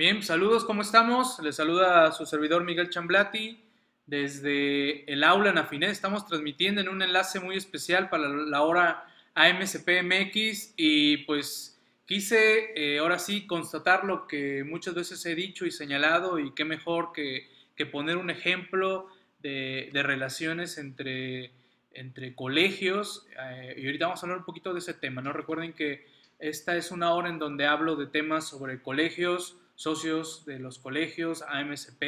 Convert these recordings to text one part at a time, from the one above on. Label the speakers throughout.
Speaker 1: Bien, saludos, ¿cómo estamos? Les saluda su servidor Miguel Chamblati desde el aula en Afinet. Estamos transmitiendo en un enlace muy especial para la hora AMCPMX y pues quise eh, ahora sí constatar lo que muchas veces he dicho y señalado y qué mejor que, poner un ejemplo de, relaciones entre, entre colegios eh, y ahorita vamos a hablar un poquito de ese tema, ¿no? Recuerden que esta es una hora en donde hablo de temas sobre colegios, socios de los colegios, AMSP,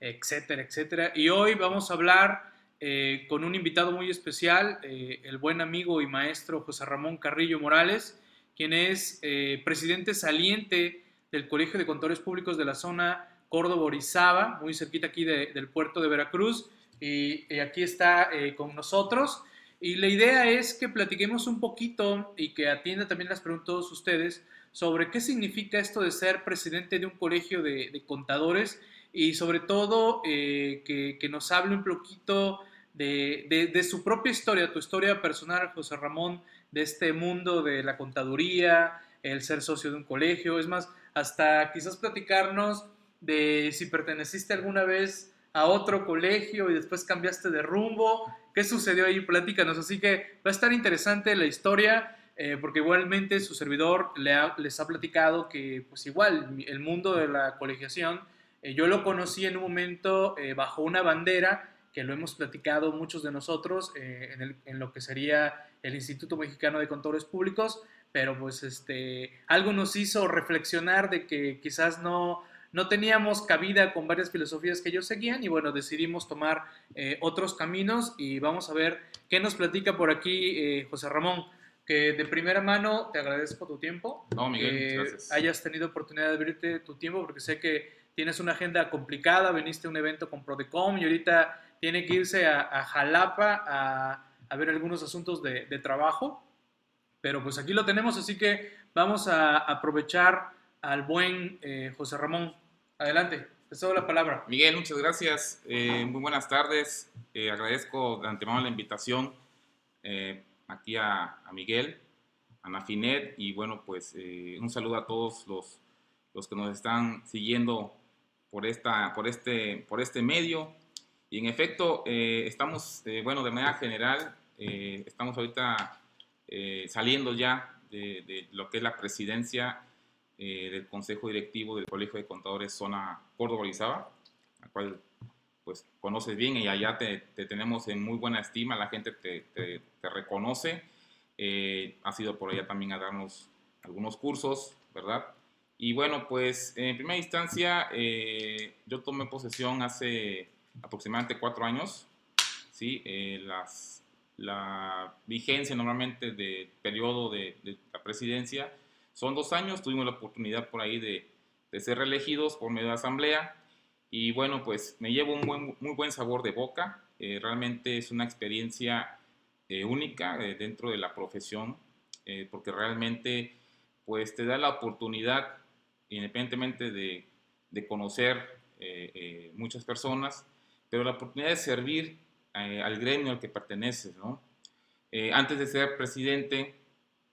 Speaker 1: etcétera, etcétera. Y hoy vamos a hablar eh, con un invitado muy especial, eh, el buen amigo y maestro José Ramón Carrillo Morales, quien es eh, presidente saliente del Colegio de Contadores Públicos de la zona Córdoba-Orizaba, muy cerquita aquí del puerto de Veracruz, y, y aquí está con nosotros. Y la idea es que platiquemos un poquito y que atienda también las preguntas de todos ustedes sobre qué significa esto de ser presidente de un colegio de, contadores y sobre todo eh, que, nos hable un poquito de, su propia historia, tu historia personal, José Ramón, de este mundo de la contaduría, el ser socio de un colegio, es más, hasta quizás platicarnos de si perteneciste alguna vez a otro colegio y después cambiaste de rumbo, qué sucedió ahí, platícanos, así que va a estar interesante la historia eh, porque igualmente su servidor les ha platicado que, pues igual, el mundo de la colegiación, eh, yo lo conocí en un momento eh, bajo una bandera, que lo hemos platicado muchos de nosotros, en, en, lo que sería el Instituto Mexicano de Contadores Públicos, pero pues este, algo nos hizo reflexionar de que quizás no, no teníamos cabida con varias filosofías que ellos seguían y bueno, decidimos tomar otros caminos y vamos a ver qué nos platica por aquí José Ramón que de primera mano te agradezco tu tiempo.
Speaker 2: No, Miguel,
Speaker 1: que
Speaker 2: gracias.
Speaker 1: hayas tenido oportunidad de abrirte tu tiempo porque sé que tienes una agenda complicada, viniste a un evento con Prodecom y ahorita tiene que irse a, Jalapa a, a, ver algunos asuntos de, de, trabajo. Pero pues aquí lo tenemos, así que vamos a aprovechar al buen eh, José Ramón. Adelante, te cedo la palabra.
Speaker 2: Miguel, muchas gracias. Eh, muy buenas tardes. Eh, agradezco de antemano la invitación aquí a, Miguel, a Nafinet y bueno, pues eh, un saludo a todos los, los que nos están siguiendo por, esta, por, este, por este medio. Y en efecto, eh, estamos, eh, bueno, de manera general, estamos ahorita saliendo ya de, lo que es la presidencia del Consejo Directivo del Colegio de Contadores Zona Córdoba-Orizaba, la cual pues conoces bien y allá te, tenemos en muy buena estima, la gente te, te, reconoce. Eh, ha sido por allá también a darnos algunos cursos, ¿verdad? Y bueno, pues en primera instancia eh, yo tomé posesión hace aproximadamente cuatro años, ¿sí? Eh, las, la vigencia normalmente del periodo de, de, la presidencia son dos años, tuvimos la oportunidad por ahí de, de ser reelegidos por medio de asamblea y bueno, pues me llevo un muy buen sabor de boca. Eh, realmente es una experiencia eh, única eh, dentro de la profesión, porque realmente pues te da la oportunidad, independientemente de, conocer muchas personas, pero la oportunidad de servir al gremio al que perteneces, ¿no? antes de ser presidente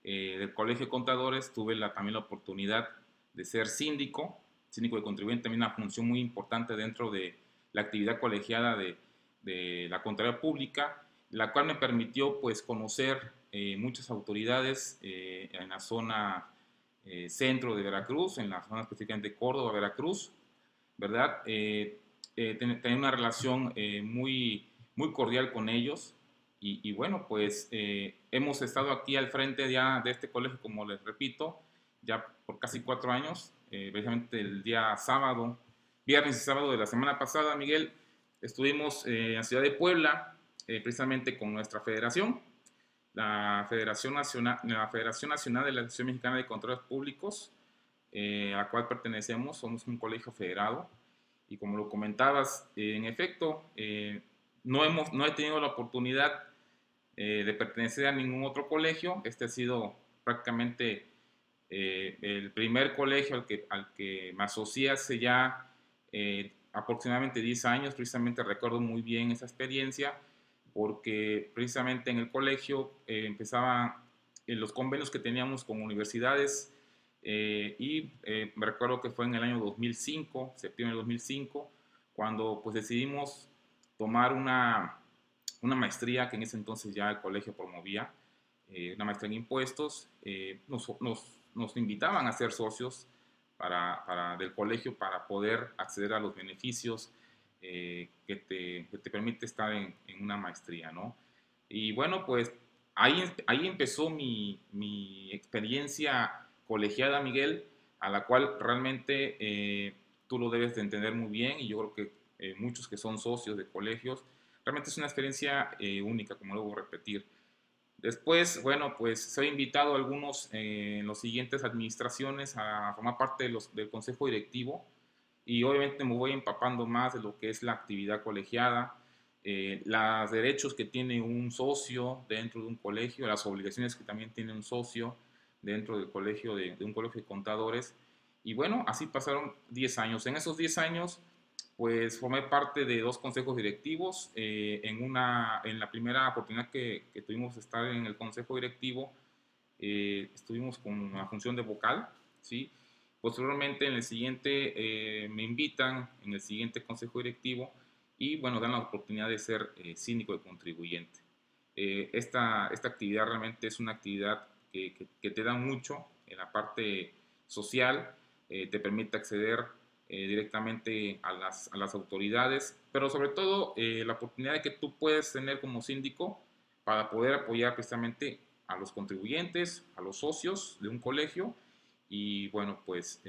Speaker 2: del Colegio de Contadores, tuve también la oportunidad de ser síndico síndico de contribuyente, también una función muy importante dentro de la actividad colegiada de, de la Contraloría Pública, la cual me permitió pues conocer eh, muchas autoridades eh, en la zona eh, centro de Veracruz, en la zona específicamente de Córdoba, Veracruz, ¿verdad? tener una relación muy, muy cordial con ellos y, y bueno, pues hemos estado aquí al frente ya de este colegio, como les repito, ya por casi cuatro años, eh, precisamente el día sábado, viernes y sábado de la semana pasada, Miguel, estuvimos eh, en la ciudad de Puebla, eh, precisamente con nuestra federación, la Federación Nacional, la Federación Nacional de la Asociación Mexicana de Controles Públicos, a la cual pertenecemos, somos un colegio federado, y como lo comentabas, en efecto, no, hemos, no he tenido la oportunidad de pertenecer a ningún otro colegio, este ha sido prácticamente eh, el primer colegio al que, al que me asocié hace ya eh, aproximadamente 10 años, precisamente recuerdo muy bien esa experiencia, porque precisamente en el colegio eh, empezaban los convenios que teníamos con universidades, Eh, y eh, me recuerdo que fue en el año 2005, septiembre de 2005, cuando pues decidimos tomar una, una maestría que en ese entonces ya el colegio promovía, eh, una maestría en impuestos. Nos, nos, nos, invitaban a ser socios para, para, del colegio para poder acceder a los beneficios que te, que, te, permite estar en, en, una maestría, ¿no? Y bueno, pues ahí, ahí empezó mi, mi experiencia colegiada, Miguel, a la cual realmente eh, tú lo debes de entender muy bien y yo creo que eh, muchos que son socios de colegios, realmente es una experiencia eh, única, como luego repetir. Después, bueno, pues soy invitado a algunos en las siguientes administraciones a formar parte de los, del consejo directivo y obviamente me voy empapando más de lo que es la actividad colegiada, los derechos que tiene un socio dentro de un colegio, las obligaciones que también tiene un socio, dentro del colegio, de, un colegio de contadores. Y bueno, así pasaron 10 años. En esos 10 años, pues formé parte de dos consejos directivos. Eh, en, una, en la primera oportunidad que, tuvimos de estar en el consejo directivo, eh, estuvimos con la función de vocal, ¿sí? Posteriormente, en el siguiente, eh, me invitan en el siguiente consejo directivo y, bueno, dan la oportunidad de ser síndico de contribuyente. esta, esta actividad realmente es una actividad que, te dan mucho en la parte social, te permite acceder eh, directamente a las, a las, autoridades, pero sobre todo eh, la oportunidad que tú puedes tener como síndico para poder apoyar precisamente a los contribuyentes, a los socios de un colegio. Y bueno, pues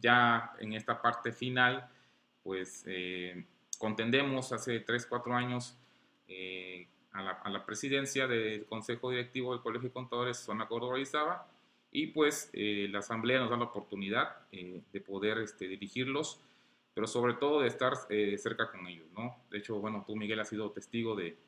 Speaker 2: ya en esta parte final, pues contendemos hace 3, 4 años a la, presidencia del Consejo Directivo del Colegio de Contadores Zona Córdoba y pues eh, la Asamblea nos da la oportunidad eh, de poder este, dirigirlos, pero sobre todo de estar eh, cerca con ellos, ¿no? De hecho, bueno, tú Miguel has sido testigo de,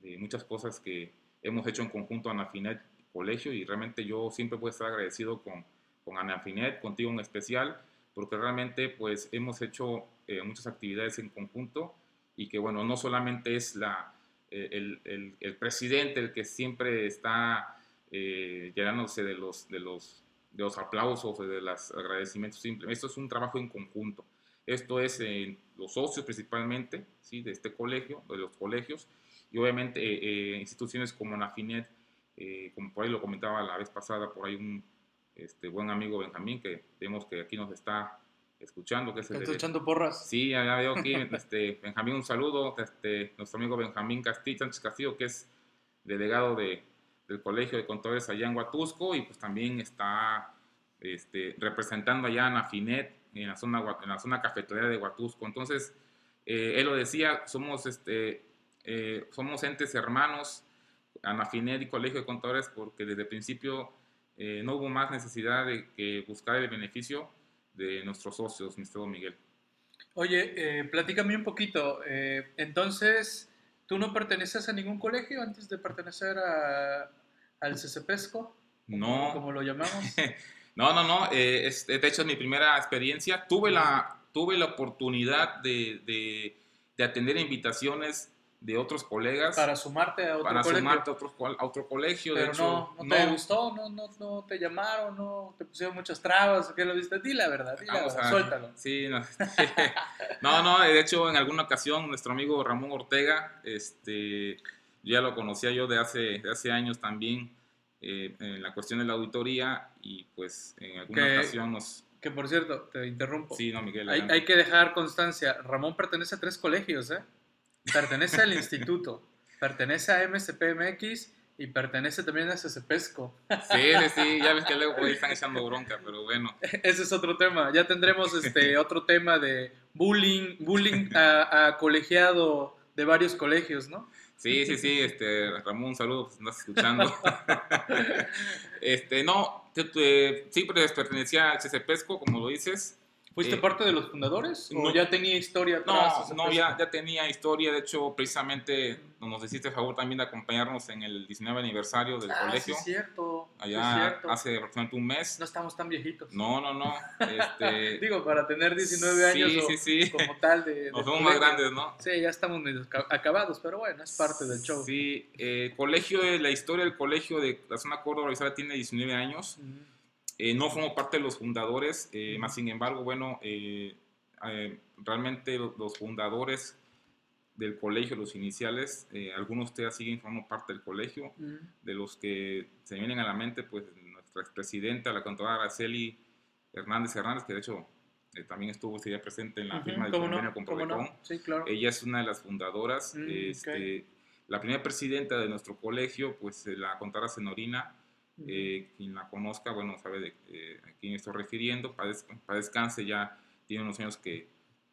Speaker 2: de muchas cosas que hemos hecho en conjunto a Anafinet Colegio y realmente yo siempre voy a estar agradecido con, con Anafinet, contigo en especial, porque realmente pues hemos hecho muchas actividades en conjunto y que bueno, no solamente es la, el, el, presidente el que siempre está eh, llenándose de los, de, los, de los aplausos, de los agradecimientos simples. Esto es un trabajo en conjunto. Esto es en los socios principalmente ¿sí? de este colegio, de los colegios, y obviamente eh, eh, instituciones como Nafinet, eh, como por ahí lo comentaba la vez pasada, por ahí un este, buen amigo Benjamín, que vemos que aquí nos está escuchando. Que es
Speaker 1: ¿Estás echando porras?
Speaker 2: Sí, ya veo aquí, este, Benjamín, un saludo, este, nuestro amigo Benjamín Castillo, Sánchez Castillo, que es delegado de, del Colegio de Contadores allá en Huatusco y pues también está este, representando allá a Nafinet en la zona, en la zona cafetería de Huatusco. Entonces, eh, él lo decía, somos, este, eh, somos entes hermanos, Anafinet y Colegio de Contadores, porque desde el principio eh, no hubo más necesidad de que buscar el beneficio de nuestros socios, Mr. Miguel.
Speaker 1: Oye, eh, platícame un poquito. Eh, entonces, ¿tú no perteneces a ningún colegio antes de pertenecer a, al CCPESCO?
Speaker 2: No.
Speaker 1: Como lo llamamos.
Speaker 2: no, no, no. Eh, es, de hecho, es mi primera experiencia. Tuve la, tuve la oportunidad de, de, de atender invitaciones de otros colegas.
Speaker 1: Para sumarte a otro
Speaker 2: para
Speaker 1: colegio.
Speaker 2: sumarte a otro, a otro colegio.
Speaker 1: Pero
Speaker 2: de hecho,
Speaker 1: no, no, te gustó, no, no, no te llamaron, no te pusieron muchas trabas, ¿qué lo viste? Di la verdad, di la
Speaker 2: Vamos
Speaker 1: verdad,
Speaker 2: a-
Speaker 1: suéltalo.
Speaker 2: Sí, no, no, no, de hecho en alguna ocasión nuestro amigo Ramón Ortega, este, ya lo conocía yo de hace, de hace años también eh, en la cuestión de la auditoría y pues en alguna
Speaker 1: Que-
Speaker 2: ocasión nos...
Speaker 1: Que por cierto, te interrumpo.
Speaker 2: Sí, no, Miguel.
Speaker 1: hay, hay que dejar constancia, Ramón pertenece a tres colegios, ¿eh? Pertenece al instituto, pertenece a MSPMX y pertenece también a CCPESCO.
Speaker 2: Sí, sí, sí, ya ves que luego por ahí están echando bronca, pero bueno.
Speaker 1: Ese es otro tema. Ya tendremos este otro tema de bullying, bullying a, a colegiado de varios colegios, ¿no?
Speaker 2: Sí, sí, sí, este, Ramón, un saludo, pues estás escuchando. este, no, te- sí, pues pertenecía al CCPESCO, como lo dices.
Speaker 1: ¿Fuiste
Speaker 2: Eh,
Speaker 1: parte de los fundadores? ¿O
Speaker 2: no.
Speaker 1: ya tenía historia
Speaker 2: No,
Speaker 1: atrás?
Speaker 2: no, ya, ya tenía historia, de hecho, precisamente nos hiciste el favor también de acompañarnos en el 19 aniversario del
Speaker 1: Ah,
Speaker 2: colegio,
Speaker 1: sí es cierto. sí es
Speaker 2: allá
Speaker 1: cierto.
Speaker 2: hace aproximadamente un mes.
Speaker 1: No estamos tan viejitos.
Speaker 2: No, no, no, este,
Speaker 1: Digo, para tener 19 años
Speaker 2: Sí,
Speaker 1: o
Speaker 2: sí, sí.
Speaker 1: como tal de...
Speaker 2: nos
Speaker 1: de
Speaker 2: vemos más grandes, ¿no?
Speaker 1: Sí, ya estamos medio ca- acabados, pero bueno, es parte del show.
Speaker 2: Sí, eh, colegio, la historia del colegio de la zona Córdoba Orizaba tiene 19 años.
Speaker 1: Ujú.
Speaker 2: Eh, no formo parte de los fundadores, eh, más sin embargo, bueno, eh, realmente los fundadores del colegio, los iniciales, algunos de ustedes siguen formando parte del colegio, de los que se vienen a la mente, pues nuestra expresidenta, la contadora Araceli Hernández Hernández, que de hecho también estuvo día presente en la firma del convenio con Provecon.
Speaker 1: Sí, claro.
Speaker 2: Ella es una de las fundadoras.
Speaker 1: Mm,
Speaker 2: este, La primera presidenta de nuestro colegio, pues la contadora Senorina, eh, quien la conozca, bueno, sabe de eh, a quién estoy refiriendo. Para, descanse ya tiene unos años que,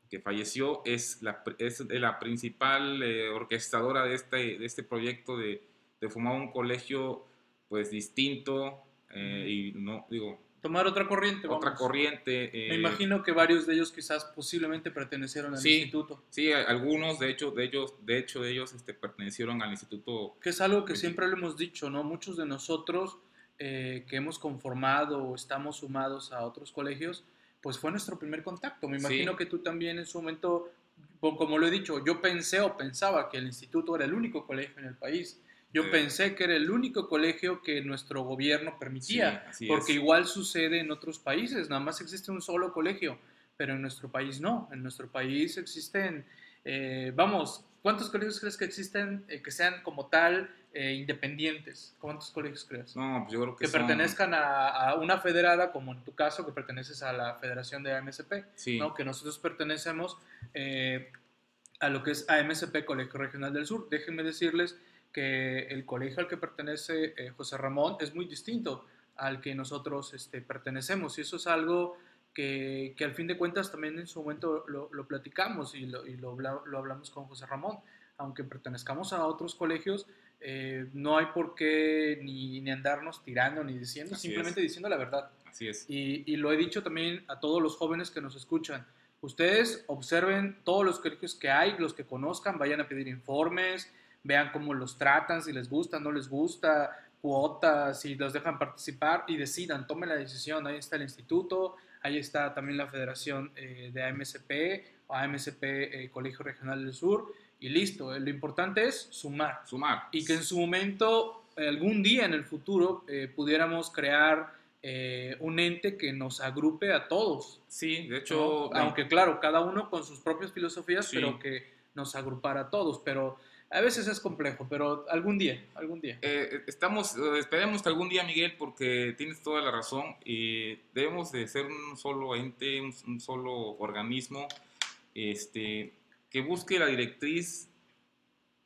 Speaker 2: que falleció. Es la, es la principal eh, orquestadora de este, de este proyecto de, de formar un colegio pues distinto y no, digo...
Speaker 1: Tomar otra corriente.
Speaker 2: Otra corriente.
Speaker 1: Me imagino que varios de ellos quizás posiblemente pertenecieron al instituto.
Speaker 2: Sí, algunos de hecho de ellos, de hecho de ellos este, pertenecieron al instituto.
Speaker 1: Que es algo que siempre le hemos dicho, ¿no? Muchos de nosotros eh, que hemos conformado o estamos sumados a otros colegios, pues fue nuestro primer contacto. Me imagino que tú también en su momento, como lo he dicho, yo pensé o pensaba que el instituto era el único colegio en el país. Yo pensé que era el único colegio que nuestro gobierno permitía, porque igual sucede en otros países, nada más existe un solo colegio, pero en nuestro país no. En nuestro país existen, eh, vamos, ¿cuántos colegios crees que existen eh, que sean como tal eh, independientes? ¿Cuántos colegios crees?
Speaker 2: No, pues yo creo que,
Speaker 1: que pertenezcan a, una federada, como en tu caso, que perteneces a la Federación de AMSP, ¿no? que nosotros pertenecemos eh, a lo que es AMSP, Colegio Regional del Sur. Déjenme decirles que el colegio al que pertenece eh, José Ramón es muy distinto al que nosotros este, pertenecemos, y eso es algo que, que, al fin de cuentas también en su momento lo, lo platicamos y, lo, y lo, lo hablamos con José Ramón. Aunque pertenezcamos a otros colegios, eh, no hay por qué ni, ni, andarnos tirando ni diciendo, simplemente diciendo la verdad.
Speaker 2: Así es.
Speaker 1: Y, y, lo he dicho también a todos los jóvenes que nos escuchan. Ustedes observen todos los colegios que hay, los que conozcan, vayan a pedir informes, vean cómo los tratan, si les gusta, no les gusta, cuotas, si los dejan participar y decidan, tomen la decisión. Ahí está el instituto, ahí está también la Federación eh, de AMSP AMSP eh, Colegio Regional del Sur y listo. Lo importante es sumar.
Speaker 2: Sumar.
Speaker 1: Y que en su momento, algún día en el futuro, eh, pudiéramos crear eh, un ente que nos agrupe a todos.
Speaker 2: Sí, de hecho.
Speaker 1: Aunque claro, cada uno con sus propias filosofías, pero que nos agrupara a todos. Pero a veces es complejo, pero algún día, algún día.
Speaker 2: Eh, estamos, esperemos algún día, Miguel, porque tienes toda la razón. y debemos de ser un solo ente, un, un solo organismo. Este, que busque la directriz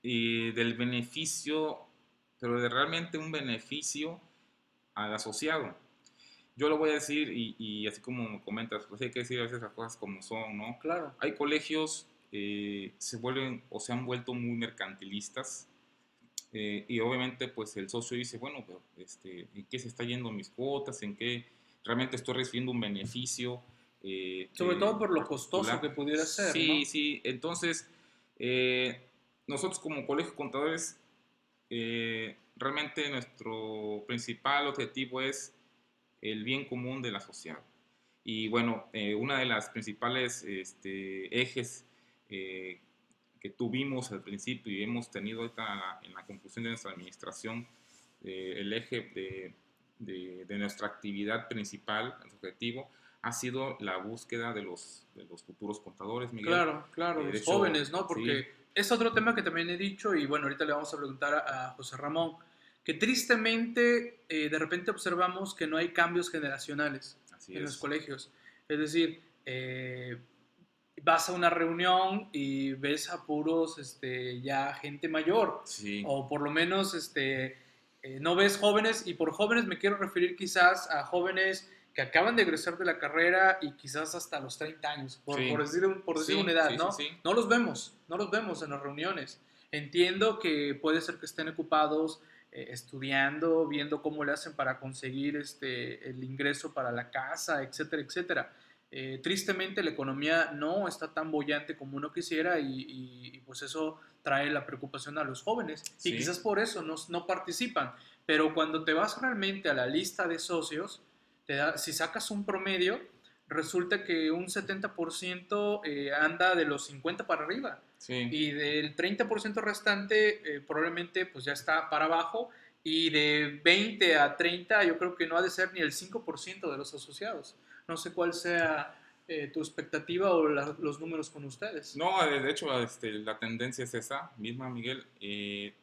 Speaker 2: del beneficio, pero de realmente un beneficio al asociado. Yo lo voy a decir, y, así como comentas, pues hay que decir a veces las cosas como son, ¿no?
Speaker 1: Claro.
Speaker 2: Hay colegios eh, se vuelven o se han vuelto muy mercantilistas, eh, y obviamente pues el socio dice, bueno, pero este, ¿en qué se está yendo mis cuotas? ¿En qué realmente estoy recibiendo un beneficio?
Speaker 1: Eh, Sobre todo por lo costoso que pudiera ser.
Speaker 2: Sí, sí. Entonces, eh, nosotros como colegio de contadores, eh, realmente nuestro principal objetivo es el bien común del asociado. Y bueno, una de las principales este, ejes que tuvimos al principio y hemos tenido ahorita en la conclusión de nuestra administración, el eje de, de, de, nuestra actividad principal, el objetivo, ha sido la búsqueda de los, de los futuros contadores, Miguel.
Speaker 1: Claro, claro, eh, los jóvenes, ¿no? Porque es otro tema que también he dicho y bueno, ahorita le vamos a preguntar a, José Ramón, que tristemente eh, de repente observamos que no hay cambios generacionales en los colegios. Es decir, eh, vas a una reunión y ves a puros este, ya gente mayor,
Speaker 2: sí.
Speaker 1: o por lo menos este, no ves jóvenes, y por jóvenes me quiero referir quizás a jóvenes que acaban de egresar de la carrera y quizás hasta los 30 años, por, decir, por decir una edad, ¿no? No los vemos, no los vemos en las reuniones. Entiendo que puede ser que estén ocupados eh, estudiando, viendo cómo le hacen para conseguir este, el ingreso para la casa, etcétera, etcétera. Eh, tristemente la economía no está tan bollante como uno quisiera y, pues eso trae la preocupación a los jóvenes y quizás por eso no, no participan. Pero cuando te vas realmente a la lista de socios, si sacas un promedio, resulta que un 70% eh, anda de los 50 para arriba. Y del 30% restante eh, probablemente pues ya está para abajo y de 20 a 30 yo creo que no ha de ser ni el 5% de los asociados. No sé cuál sea eh, tu expectativa o los números con ustedes.
Speaker 2: No, de hecho este, la tendencia es esa misma, Miguel. Eh,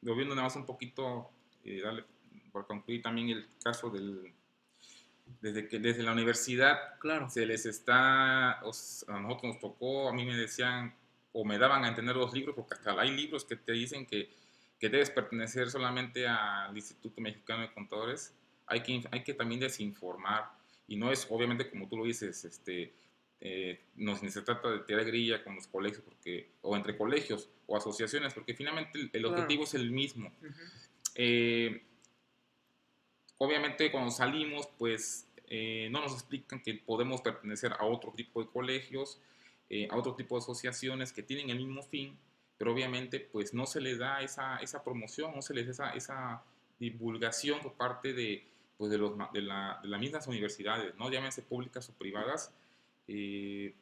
Speaker 2: viendo nada más un poquito, eh, darle, por concluir también el caso del... Desde que desde la universidad
Speaker 1: claro.
Speaker 2: se les está, a nosotros nos tocó, a mí me decían o me daban a entender los libros, porque hasta hay libros que te dicen que, que debes pertenecer solamente al Instituto Mexicano de Contadores. Hay que, hay que también desinformar y no es, obviamente, como tú lo dices, este, eh, no, se trata de tirar grilla con los colegios porque, o entre colegios o asociaciones, porque finalmente el, objetivo es el mismo. Eh, obviamente cuando salimos, pues eh, no nos explican que podemos pertenecer a otro tipo de colegios, a otro tipo de asociaciones que tienen el mismo fin, pero obviamente pues no se les da esa, esa promoción, no se les da esa, esa divulgación por parte de, pues de, los, de, la, de, las mismas universidades, ¿no? llámense públicas o privadas, eh,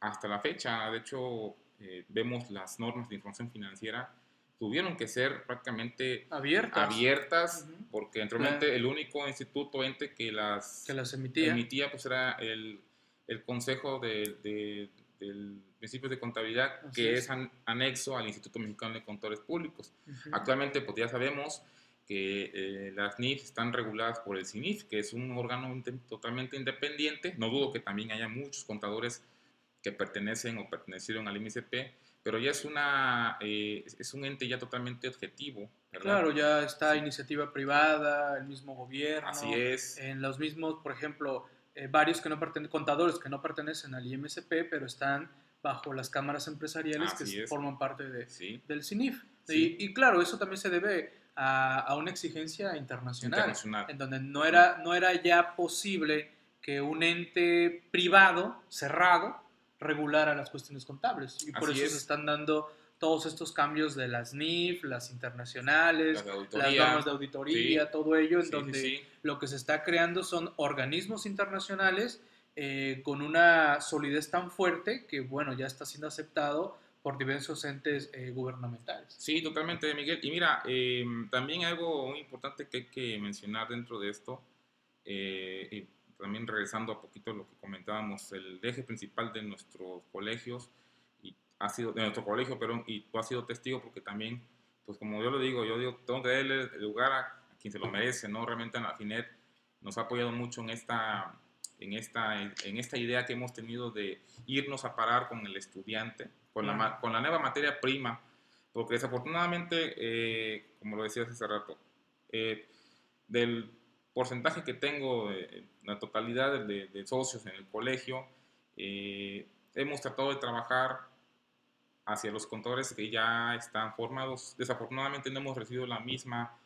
Speaker 2: hasta la fecha, de hecho, eh, vemos las normas de información financiera tuvieron que ser prácticamente
Speaker 1: abiertas,
Speaker 2: abiertas porque anteriormente el único instituto ente que las,
Speaker 1: que las emitía.
Speaker 2: emitía pues era el, el Consejo de, de, del Principios de Contabilidad, que es, anexo al Instituto Mexicano de Contadores Públicos. Actualmente, pues ya sabemos, que eh, las NIF están reguladas por el CINIF, que es un órgano totalmente independiente. No dudo que también haya muchos contadores que pertenecen o pertenecieron al MSP, pero ya es, una, eh, es un ente ya totalmente objetivo.
Speaker 1: Claro, ya está iniciativa privada, el mismo gobierno.
Speaker 2: Así es.
Speaker 1: En los mismos, por ejemplo, eh, varios que no pertenecen, contadores que no pertenecen al IMSP, pero están bajo las cámaras empresariales que forman parte de, del CINIF. Y, y, claro, eso también se debe a, una exigencia internacional, en donde no era, no era ya posible que un ente privado, cerrado, regulara las cuestiones contables. Y por eso se están dando todos estos cambios de las NIF, las internacionales, las normas de auditoría, todo ello, en donde lo que se está creando son organismos internacionales eh, con una solidez tan fuerte que, bueno, ya está siendo aceptado por diversos entes eh, gubernamentales.
Speaker 2: Sí, totalmente, Miguel. Y mira, em, también algo muy importante que hay que mencionar dentro de esto, eh, y también regresando a poquito a lo que comentábamos, el eje principal de nuestros colegios, y ha sido, de nuestro colegio, pero y tú has sido testigo porque también, pues como yo lo digo, yo digo, tengo que darle el lugar a, quien se lo merece, ¿no? Realmente la FINET nos ha apoyado mucho en esta, en esta, en esta idea que hemos tenido de irnos a parar con el estudiante, con, la, con la nueva materia prima, porque desafortunadamente, eh, como lo decías hace rato, eh, del porcentaje que tengo, de, la totalidad de, socios en el colegio, eh, hemos tratado de trabajar hacia los contadores que ya están formados. Desafortunadamente no hemos recibido la misma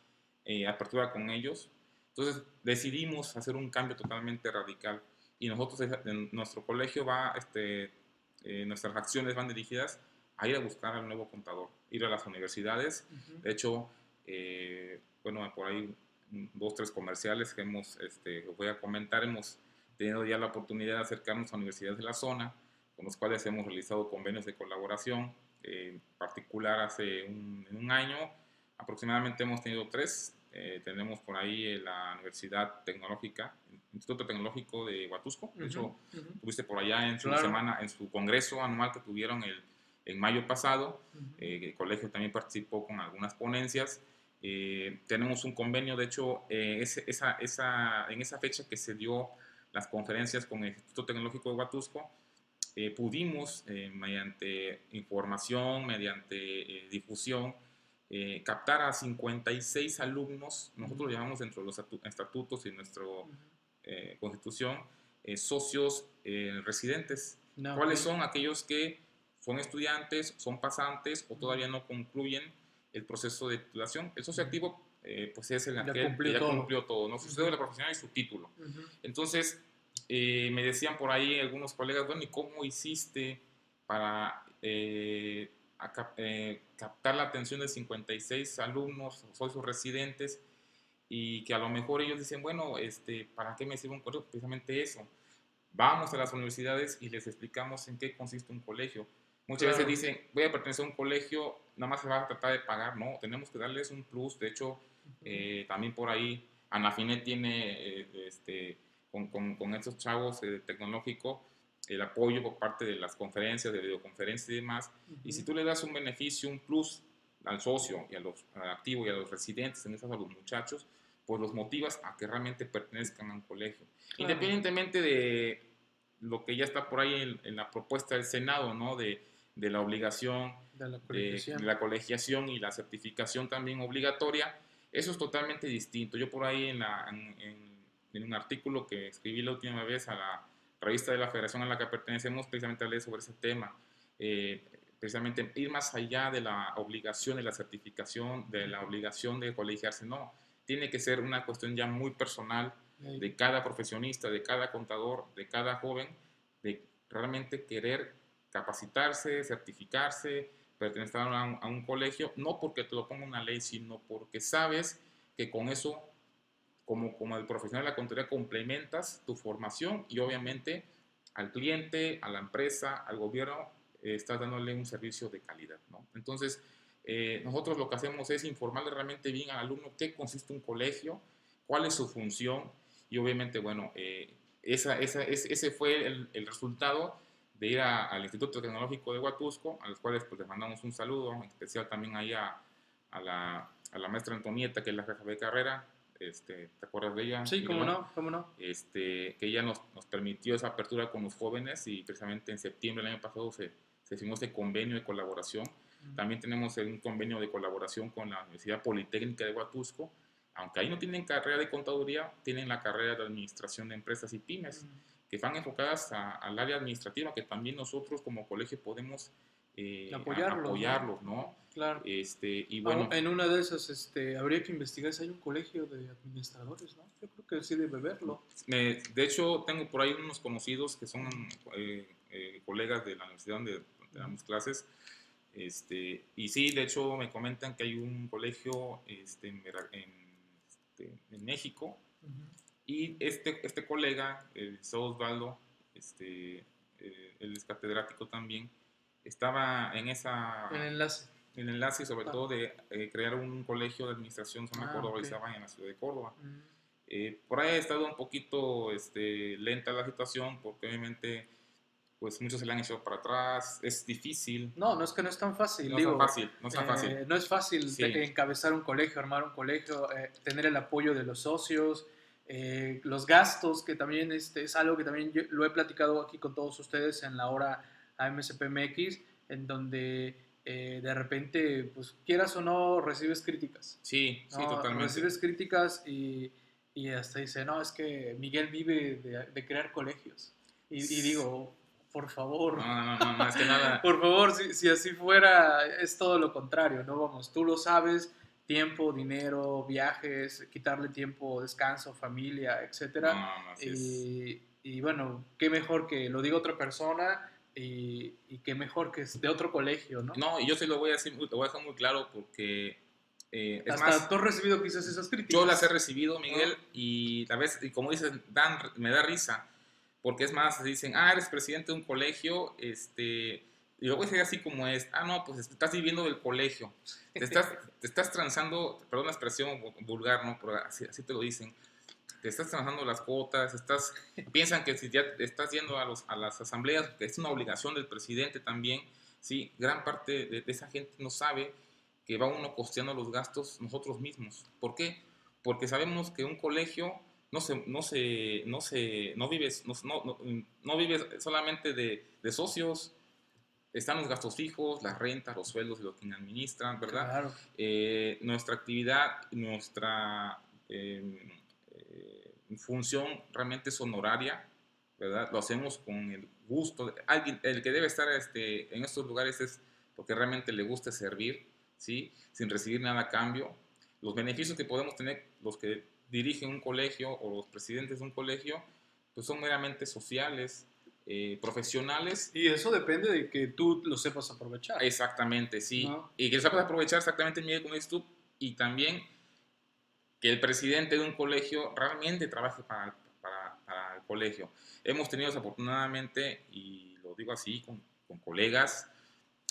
Speaker 2: apertura con ellos. Entonces decidimos hacer un cambio totalmente radical y nosotros en nuestro colegio va este, eh, nuestras acciones van dirigidas a ir a buscar al nuevo contador, ir a las universidades. De hecho, eh, bueno, por ahí dos, tres comerciales que hemos, este, voy a comentar, hemos tenido ya la oportunidad de acercarnos a universidades de la zona, con los cuales hemos realizado convenios de colaboración, en particular hace un, en un año aproximadamente hemos tenido tres. Eh, tenemos por ahí la Universidad Tecnológica Instituto Tecnológico de Huatusco. De hecho, tuviste por allá en su semana, en su congreso anual que tuvieron el, en mayo pasado. Eh, el colegio también participó con algunas ponencias. Eh, tenemos un convenio, de hecho, eh, esa, esa, en esa fecha que se dio las conferencias con el Instituto Tecnológico de Huatusco, pudimos, mediante información, mediante difusión, captar a 56 alumnos, nosotros lo llamamos dentro de los estatutos y nuestro eh, constitución eh, socios eh, residentes. ¿Cuáles son aquellos que son estudiantes, son pasantes o todavía no concluyen el proceso de titulación? El socio activo pues es el
Speaker 1: que ya
Speaker 2: cumplió todo, ¿no? Su de la profesional y su título. Entonces, me decían por ahí algunos colegas, bueno, ¿y cómo hiciste para captar la atención de 56 alumnos, socios residentes? y que a lo mejor ellos dicen, bueno, este, ¿para qué me sirve un colegio? Precisamente eso. Vamos a las universidades y les explicamos en qué consiste un colegio. Muchas veces dicen, voy a pertenecer a un colegio, nada más se va a tratar de pagar. No, tenemos que darles un plus. De hecho, Eh, también por ahí, Anafinet tiene, eh, este, con, con, con, estos chavos eh, tecnológicos, el apoyo por parte de las conferencias, de videoconferencias y demás. Uh -huh. Y si tú le das un beneficio, un plus al socio y a los activos y a los residentes, en esas a los muchachos, pues los motivas a que realmente pertenezcan a un colegio. Claro. Independientemente de lo que ya está por ahí en, en la propuesta del Senado, ¿no? De, de la obligación
Speaker 1: de la,
Speaker 2: de, de la, colegiación y la certificación también obligatoria, eso es totalmente distinto. Yo por ahí en, la, en, en, un artículo que escribí la última vez a la revista de la federación a la que pertenecemos, precisamente hablé sobre ese tema. Eh, precisamente ir más allá de la obligación de la certificación, de la obligación de colegiarse, no. Tiene que ser una cuestión ya muy personal de cada profesionista, de cada contador, de cada joven, de realmente querer capacitarse, certificarse, pertenecer a un, a un, colegio, no porque te lo ponga una ley, sino porque sabes que con eso, como, como el profesional de la contaduría, complementas tu formación y obviamente al cliente, a la empresa, al gobierno, eh, estás dándole un servicio de calidad. ¿no? Entonces, eh, nosotros lo que hacemos es informarle realmente bien al alumno qué consiste un colegio, cuál es su función y obviamente, bueno, eh, esa, esa, ese fue el, el resultado de ir a, al Instituto Tecnológico de Huatusco, a los cuales pues les mandamos un saludo, en especial también ahí a, a, la, a la maestra Antonieta, que es la jefa de carrera, este, ¿te acuerdas de ella?
Speaker 1: Sí, cómo no, cómo no.
Speaker 2: Este, que ella nos, nos, permitió esa apertura con los jóvenes y precisamente en septiembre del año pasado se, se firmó ese convenio de colaboración. Uh -huh. También tenemos un convenio de colaboración con la Universidad Politécnica de Huatusco, aunque ahí no tienen carrera de contaduría, tienen la carrera de administración de empresas y pymes. Uh -huh que van enfocadas a, al área administrativa, que también nosotros como colegio podemos eh,
Speaker 1: apoyarlos,
Speaker 2: apoyarlos, ¿no?
Speaker 1: ¿no? Claro.
Speaker 2: Este, y bueno,
Speaker 1: en una de esas este, habría que investigar si hay un colegio de administradores, ¿no? Yo creo que sí debe verlo.
Speaker 2: Me, de hecho, tengo por ahí unos conocidos que son eh, eh, colegas de la universidad donde damos clases, este, y sí, de hecho me comentan que hay un colegio este, en, en, este, en México, uh -huh y este, este colega, el Osvaldo, este, eh, él es catedrático también, estaba en esa...
Speaker 1: En el enlace.
Speaker 2: En el enlace, sobre ah. todo de eh, crear un colegio de administración zona ah, Córdoba okay. y en la ciudad de Córdoba. Mm. Eh, por ahí ha estado un poquito este, lenta la situación porque obviamente pues muchos se le han hecho para atrás, es difícil.
Speaker 1: No, no es que no es tan fácil.
Speaker 2: No
Speaker 1: digo,
Speaker 2: es tan fácil, no es tan fácil.
Speaker 1: Eh, no es fácil sí. encabezar un colegio, armar un colegio, eh, tener el apoyo de los socios, eh, los gastos, que también este, es algo que también yo lo he platicado aquí con todos ustedes en la hora AMSPMX, en donde de repente, pues quieras o no, recibes críticas.
Speaker 2: Sí,
Speaker 1: ¿no?
Speaker 2: sí, totalmente.
Speaker 1: Recibes críticas y, y, hasta dice, no, es que Miguel vive de, de crear colegios. Y, y, digo, por favor.
Speaker 2: No, no, no, más que nada.
Speaker 1: por favor, si, si así fuera, es todo lo contrario, ¿no? Vamos, tú lo sabes tiempo, dinero, viajes, quitarle tiempo, descanso, familia, etcétera.
Speaker 2: No,
Speaker 1: y, y, bueno, qué mejor que lo diga otra persona y, y, qué mejor que es de otro colegio, ¿no?
Speaker 2: No, y yo se lo voy a decir, lo voy a dejar muy claro porque eh, es
Speaker 1: Hasta
Speaker 2: más,
Speaker 1: tú has recibido quizás esas críticas.
Speaker 2: Yo las he recibido, Miguel, y a veces, y como dices, dan, me da risa, porque es más, dicen, ah, eres presidente de un colegio, este y luego es así como es, ah, no, pues estás viviendo del colegio, te estás, te estás transando, perdón la expresión vulgar, ¿no? Pero así, así, te lo dicen, te estás transando las cuotas, estás, piensan que si ya estás yendo a, los, a las asambleas, que es una obligación del presidente también, sí, gran parte de, de esa gente no sabe que va uno costeando los gastos nosotros mismos. ¿Por qué? Porque sabemos que un colegio no se, no se, no se, no vives, no, no, no vives solamente de, de socios, están los gastos fijos, las rentas, los sueldos de los que administran, ¿verdad?
Speaker 1: Claro.
Speaker 2: Eh, nuestra actividad, nuestra eh, eh, función realmente es honoraria, ¿verdad? Lo hacemos con el gusto. Alguien, el que debe estar este, en estos lugares es porque realmente le gusta servir, ¿sí? Sin recibir nada a cambio. Los beneficios que podemos tener los que dirigen un colegio o los presidentes de un colegio, pues son meramente sociales, eh, profesionales.
Speaker 1: Y eso depende de que tú lo sepas aprovechar.
Speaker 2: Exactamente, sí. ¿No? Y que lo sepas aprovechar exactamente, Miguel, como dices tú. Y también que el presidente de un colegio realmente trabaje para, para, para el colegio. Hemos tenido desafortunadamente, y lo digo así, con, con colegas,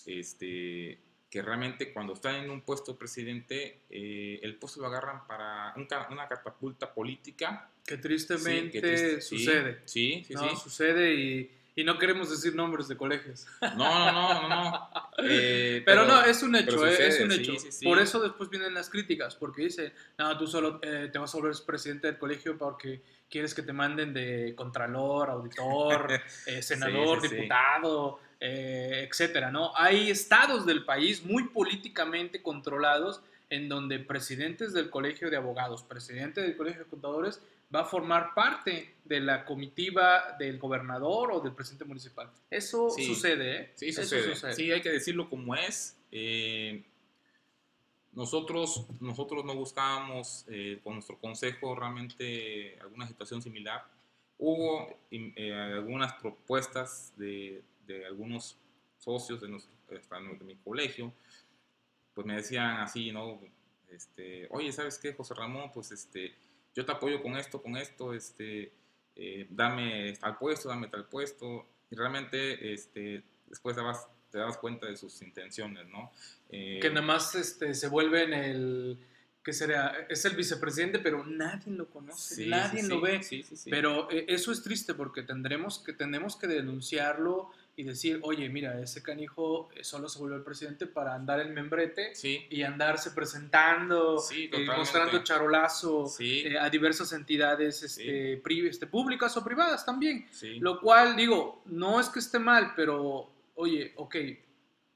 Speaker 2: este, que realmente cuando están en un puesto presidente, eh, el puesto lo agarran para una catapulta política.
Speaker 1: Que tristemente sucede.
Speaker 2: Sí, sí,
Speaker 1: sí. Sucede y, y, no queremos decir nombres de colegios.
Speaker 2: No, no, no, no.
Speaker 1: Eh, pero, no, es un hecho, eh, es un hecho. Por eso después vienen las críticas, porque dice, no, tú solo te vas a volver presidente del colegio porque quieres que te manden de contralor, auditor, senador, diputado eh, etcétera, ¿no? Hay estados del país muy políticamente controlados en donde presidentes del colegio de abogados, presidente del colegio de contadores, va a formar parte de la comitiva del gobernador o del presidente municipal. Eso sucede, ¿eh?
Speaker 2: Sí, sucede. Sí, hay que decirlo como es. Eh, nosotros, nosotros no buscábamos eh, con nuestro consejo realmente alguna situación similar. Hubo algunas propuestas de, de algunos socios de, nuestro, de mi colegio, pues me decían así, ¿no? Este, Oye, ¿sabes qué, José Ramón? Pues este, yo te apoyo con esto, con esto, este, eh, dame tal puesto, dame tal puesto. Y realmente este, después te das, te das cuenta de sus intenciones, ¿no?
Speaker 1: Eh, que nada más este, se vuelven el que sería, es el vicepresidente, pero nadie lo conoce, nadie lo ve. pero eh, eso es triste porque tendremos que, tenemos que denunciarlo y decir, oye, mira, ese canijo eh, solo se volvió el presidente para andar en membrete y andarse presentando, eh, mostrando charolazo a diversas entidades este, este, públicas o privadas también. Lo cual, digo, no es que esté mal, pero, oye, ok,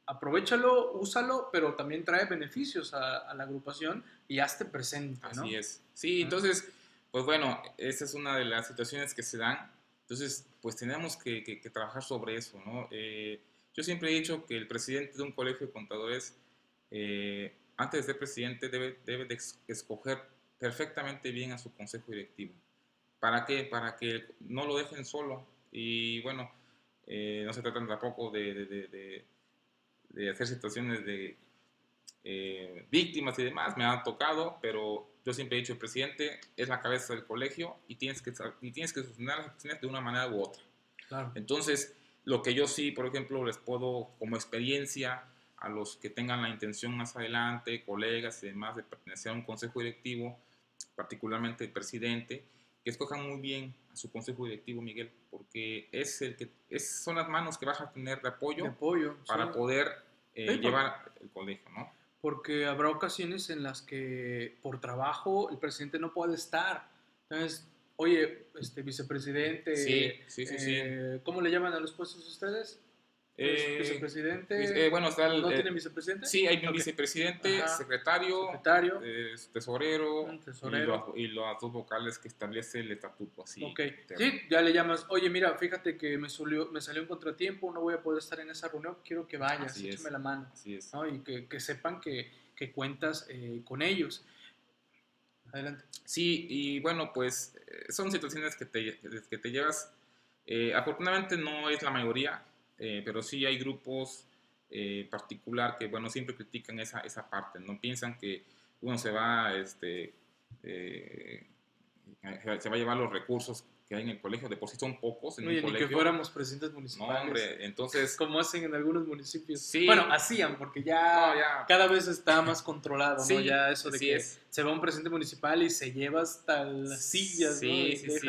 Speaker 1: aprovechalo, úsalo, pero también trae beneficios a, la agrupación y hazte presente.
Speaker 2: Así es. Sí, entonces, pues bueno, esa es una de las situaciones que se dan. Entonces, pues tenemos que, trabajar sobre eso, ¿no? Eh, yo siempre he dicho que el presidente de un colegio de contadores, eh, antes de ser presidente, debe, debe de escoger perfectamente bien a su consejo directivo. ¿Para qué? Para que no lo dejen solo. Y bueno, eh, no se trata tampoco de de hacer situaciones de eh, víctimas y demás, me han tocado, pero yo siempre he dicho, el presidente es la cabeza del colegio y tienes que, y tienes que sostener las acciones de una manera u otra. Entonces, lo que yo sí, por ejemplo, les puedo, como experiencia, a los que tengan la intención más adelante, colegas y demás, de pertenecer a un consejo directivo, particularmente el presidente, que escojan muy bien a su consejo directivo, Miguel, porque es el que es, son las manos que vas a tener de apoyo,
Speaker 1: apoyo
Speaker 2: para poder eh, llevar el colegio, ¿no?
Speaker 1: Porque habrá ocasiones en las que por trabajo el presidente no puede estar. Entonces, oye, este vicepresidente,
Speaker 2: sí, sí, sí,
Speaker 1: eh, ¿cómo le llaman a los puestos ustedes?
Speaker 2: Eh,
Speaker 1: vicepresidente.
Speaker 2: Eh, bueno, está
Speaker 1: ¿No tiene vicepresidente?
Speaker 2: Sí, hay un vicepresidente, secretario,
Speaker 1: secretario
Speaker 2: tesorero, Y, los dos vocales que establece el estatuto. Así,
Speaker 1: ok, sí, ya le llamas, oye, mira, fíjate que me salió, me salió un contratiempo, no voy a poder estar en esa reunión, quiero que vayas, échame la mano.
Speaker 2: Así es.
Speaker 1: Y que, que sepan que, que cuentas eh, con ellos. Adelante.
Speaker 2: Sí, y bueno, pues son situaciones que te, que te llevas. afortunadamente no es la mayoría, eh, pero sí hay grupos eh, particular que, bueno, siempre critican esa, esa parte, ¿no? Piensan que uno se va, este, eh, se va a llevar los recursos que hay en el colegio, de por sí son pocos en
Speaker 1: Oye, ni que fuéramos presidentes municipales.
Speaker 2: No, hombre, entonces...
Speaker 1: Como hacen en algunos municipios. Sí. Bueno, hacían, porque ya, cada vez está más controlado, ¿no? Ya eso de que se va un presidente municipal y se lleva hasta las sillas,
Speaker 2: sí, ¿no? sí, sí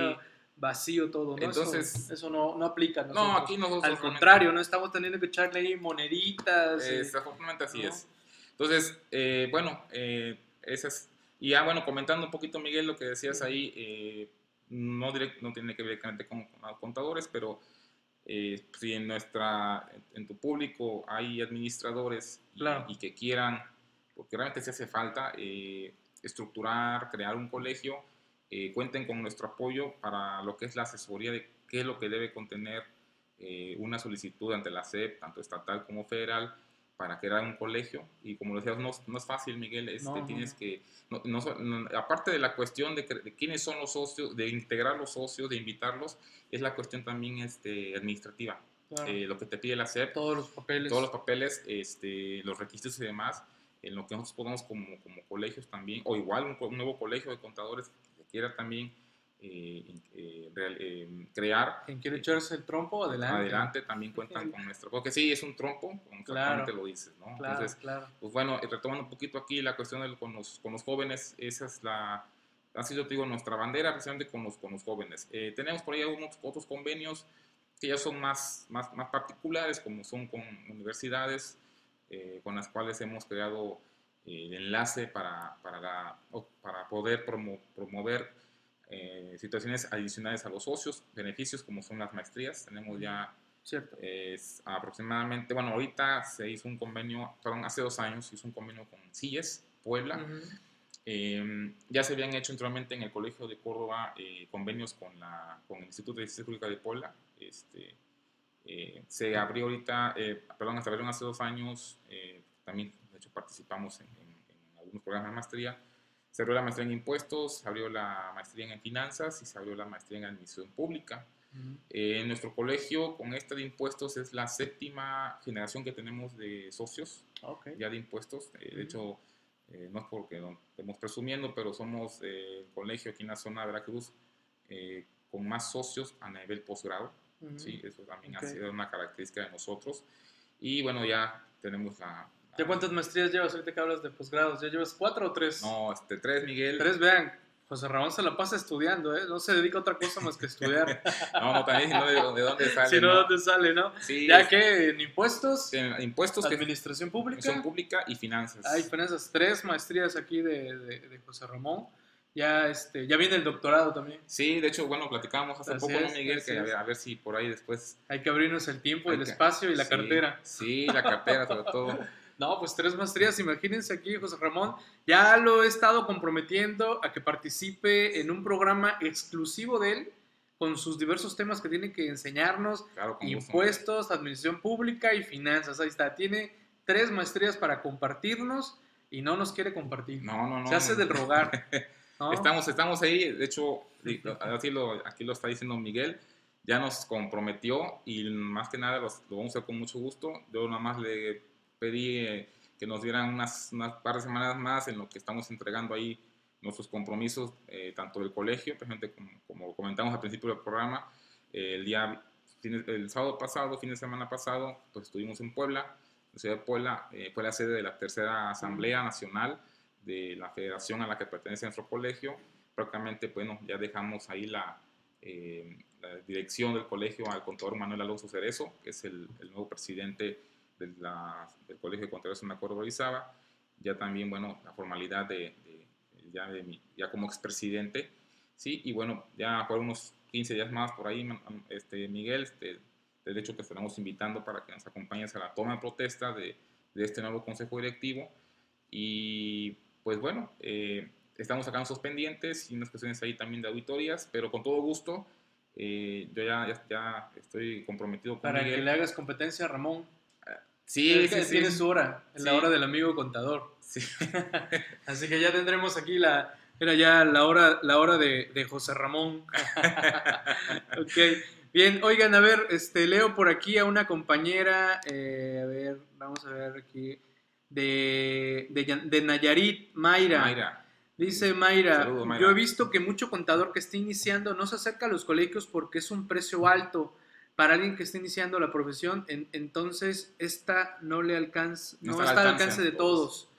Speaker 1: vacío todo, ¿no?
Speaker 2: Entonces,
Speaker 1: eso, no, no, aplica.
Speaker 2: No, aquí nosotros.
Speaker 1: Al contrario, no estamos teniendo que echarle ahí moneditas.
Speaker 2: Desafortunadamente así es. Entonces, eh, bueno, eh, esas. Y ya, bueno, comentando un poquito, Miguel, lo que decías ahí, eh, no, direct, no tiene que ver directamente con, contadores, pero eh, si en, nuestra, en tu público hay administradores y, que quieran, porque realmente se hace falta, estructurar, crear un colegio eh, cuenten con nuestro apoyo para lo que es la asesoría de qué es lo que debe contener eh, una solicitud ante la SEP, tanto estatal como federal, para crear un colegio. Y como decías, no, no es fácil, Miguel, este, tienes que, aparte de la cuestión de, quiénes son los socios, de integrar los socios, de invitarlos, es la cuestión también este, administrativa. Eh, lo que te pide la SEP,
Speaker 1: todos los papeles,
Speaker 2: todos los papeles, este, los requisitos y demás, en lo que nosotros podamos como, como colegios también, o igual un, un nuevo colegio de contadores quiera también eh, eh, real- eh, crear.
Speaker 1: Quien quiere echarse el trompo, adelante.
Speaker 2: Adelante también cuentan con nuestro, porque sí, es un trompo, como
Speaker 1: Claro.
Speaker 2: lo dices, ¿no?
Speaker 1: Claro,
Speaker 2: Entonces,
Speaker 1: claro.
Speaker 2: pues bueno, y retomando un poquito aquí la cuestión del- con, los, con los jóvenes, esa es la, ha sido, digo, nuestra bandera precisamente con los, con los jóvenes. Eh, tenemos por ahí algunos otros convenios que ya son más, más, más particulares, como son con universidades, eh, con las cuales hemos creado eh, el enlace para, para, la- para poder promo- promover eh, situaciones adicionales a los socios, beneficios como son las maestrías. Tenemos ya
Speaker 1: Cierto.
Speaker 2: es aproximadamente, bueno, ahorita se hizo un convenio, perdón, hace dos años se hizo un convenio con CIES, Puebla.
Speaker 1: Ujú.
Speaker 2: Eh, ya se habían hecho anteriormente en el Colegio de Córdoba eh, convenios con, la, con el Instituto de Ciencias Públicas de Puebla. Este, eh, se abrió ahorita, eh, perdón, se abrieron hace dos años, eh, también de hecho participamos en, en- en algunos programas de maestría. Se abrió la maestría en impuestos, se abrió la maestría en finanzas y se abrió la maestría en administración pública. Eh, en nuestro colegio, con este de impuestos, es la séptima generación que tenemos de socios
Speaker 1: Ok.
Speaker 2: ya de impuestos. Eh, de hecho, eh, no es porque no estemos presumiendo, pero somos el colegio aquí en la zona de Veracruz con más socios a nivel posgrado.
Speaker 1: Ujú.
Speaker 2: ¿sí? Eso también
Speaker 1: Ok.
Speaker 2: ha sido una característica de nosotros. Y bueno, ya tenemos la...
Speaker 1: ¿Ya cuántas maestrías llevas ahorita que hablas de posgrados? ¿Ya llevas cuatro o tres?
Speaker 2: No, este, tres, Miguel.
Speaker 1: Tres, vean. José Ramón se la pasa estudiando, ¿eh? No se dedica a otra cosa más que estudiar.
Speaker 2: No, no, también no, de, de dónde sale.
Speaker 1: si no,
Speaker 2: ¿no?
Speaker 1: ¿dónde sale, no?
Speaker 2: Sí,
Speaker 1: Ya
Speaker 2: es-
Speaker 1: que en impuestos,
Speaker 2: en impuestos que
Speaker 1: administración pública,
Speaker 2: son pública y finanzas.
Speaker 1: hay finanzas, tres maestrías aquí de, de- de José Ramón. Ya, este, ya viene el doctorado también.
Speaker 2: Sí, de hecho, bueno, platicábamos hace
Speaker 1: Así
Speaker 2: poco, ¿no, Miguel? Que a ver, a ver si por ahí después
Speaker 1: Hay que abrirnos el tiempo, el
Speaker 2: que-
Speaker 1: espacio y la
Speaker 2: Sí,
Speaker 1: cartera.
Speaker 2: Sí, la cartera sobre todo.
Speaker 1: No, pues tres maestrías, imagínense aquí, José Ramón. Ya lo he estado comprometiendo a que participe en un programa exclusivo de él, con sus diversos temas que tiene que enseñarnos,
Speaker 2: Claro,
Speaker 1: impuestos, administración pública y finanzas. Ahí está, tiene tres maestrías para compartirnos y no nos quiere compartir.
Speaker 2: No, no, no.
Speaker 1: Se hace
Speaker 2: no.
Speaker 1: del rogar. ¿no?
Speaker 2: Estamos, estamos ahí, de hecho, lo, aquí lo está diciendo Miguel, ya nos comprometió y más que nada los- lo vamos a hacer con mucho gusto. Yo nada más le pedí eh, que nos dieran unas, unas par de semanas más en lo que estamos entregando ahí nuestros compromisos, eh, tanto del colegio, precisamente como, como comentamos al principio del programa, eh, el día, el sábado pasado, fin de semana pasado, pues estuvimos en Puebla, la ciudad de Puebla, eh, fue la sede de la tercera Asamblea Nacional de la federación a la que pertenece nuestro colegio. Prácticamente, bueno, ya dejamos ahí la, eh, la dirección del colegio al contador Manuel Alonso Cerezo, que es el, el nuevo presidente de la- del Colegio de Contadores en Acuerdo Orizaba. Ya también, bueno, la formalidad de, de- ya, de mi- ya como expresidente. Sí, y bueno, ya por unos 15 días más por ahí, este, Miguel, este, de hecho que estaremos invitando para que nos acompañes a la toma de protesta de, de este nuevo consejo directivo. Y pues bueno, eh, estamos sacando esos pendientes y unas cuestiones ahí también de auditorías, pero con todo gusto, eh, yo ya, ya, ya estoy comprometido con
Speaker 1: para
Speaker 2: Miguel.
Speaker 1: que le hagas competencia a Ramón.
Speaker 2: Sí,
Speaker 1: que
Speaker 2: sí.
Speaker 1: tiene su hora, en la hora del amigo contador.
Speaker 2: Sí.
Speaker 1: Así que ya tendremos aquí la, era ya la hora, la hora de, de José Ramón. ok, bien, oigan, a ver, este, leo por aquí a una compañera, eh, a ver, vamos a ver aquí, de, de, Nayarit, Mayra.
Speaker 2: Mayra,
Speaker 1: Dice Mayra,
Speaker 2: Saludos, Mayra.
Speaker 1: yo he visto que mucho contador que está iniciando no se acerca a los colegios porque es un precio alto para alguien que está iniciando la profesión, en- entonces esta no le alcanza, no, está, al alcance de todos.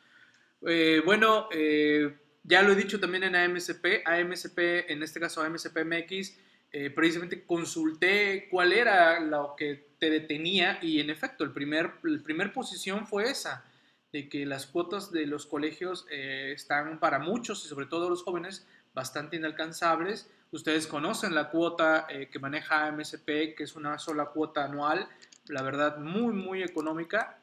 Speaker 1: Eh, bueno, eh, ya lo he dicho también en AMSP, AMSP, en este caso AMSP MX, eh, precisamente consulté cuál era lo que te detenía y en efecto, el primer, el primer posición fue esa, de que las cuotas de los colegios eh, están para muchos y sobre todo los jóvenes bastante inalcanzables. Ustedes conocen la cuota eh, que maneja AMSP, que es una sola cuota anual, la verdad muy, muy económica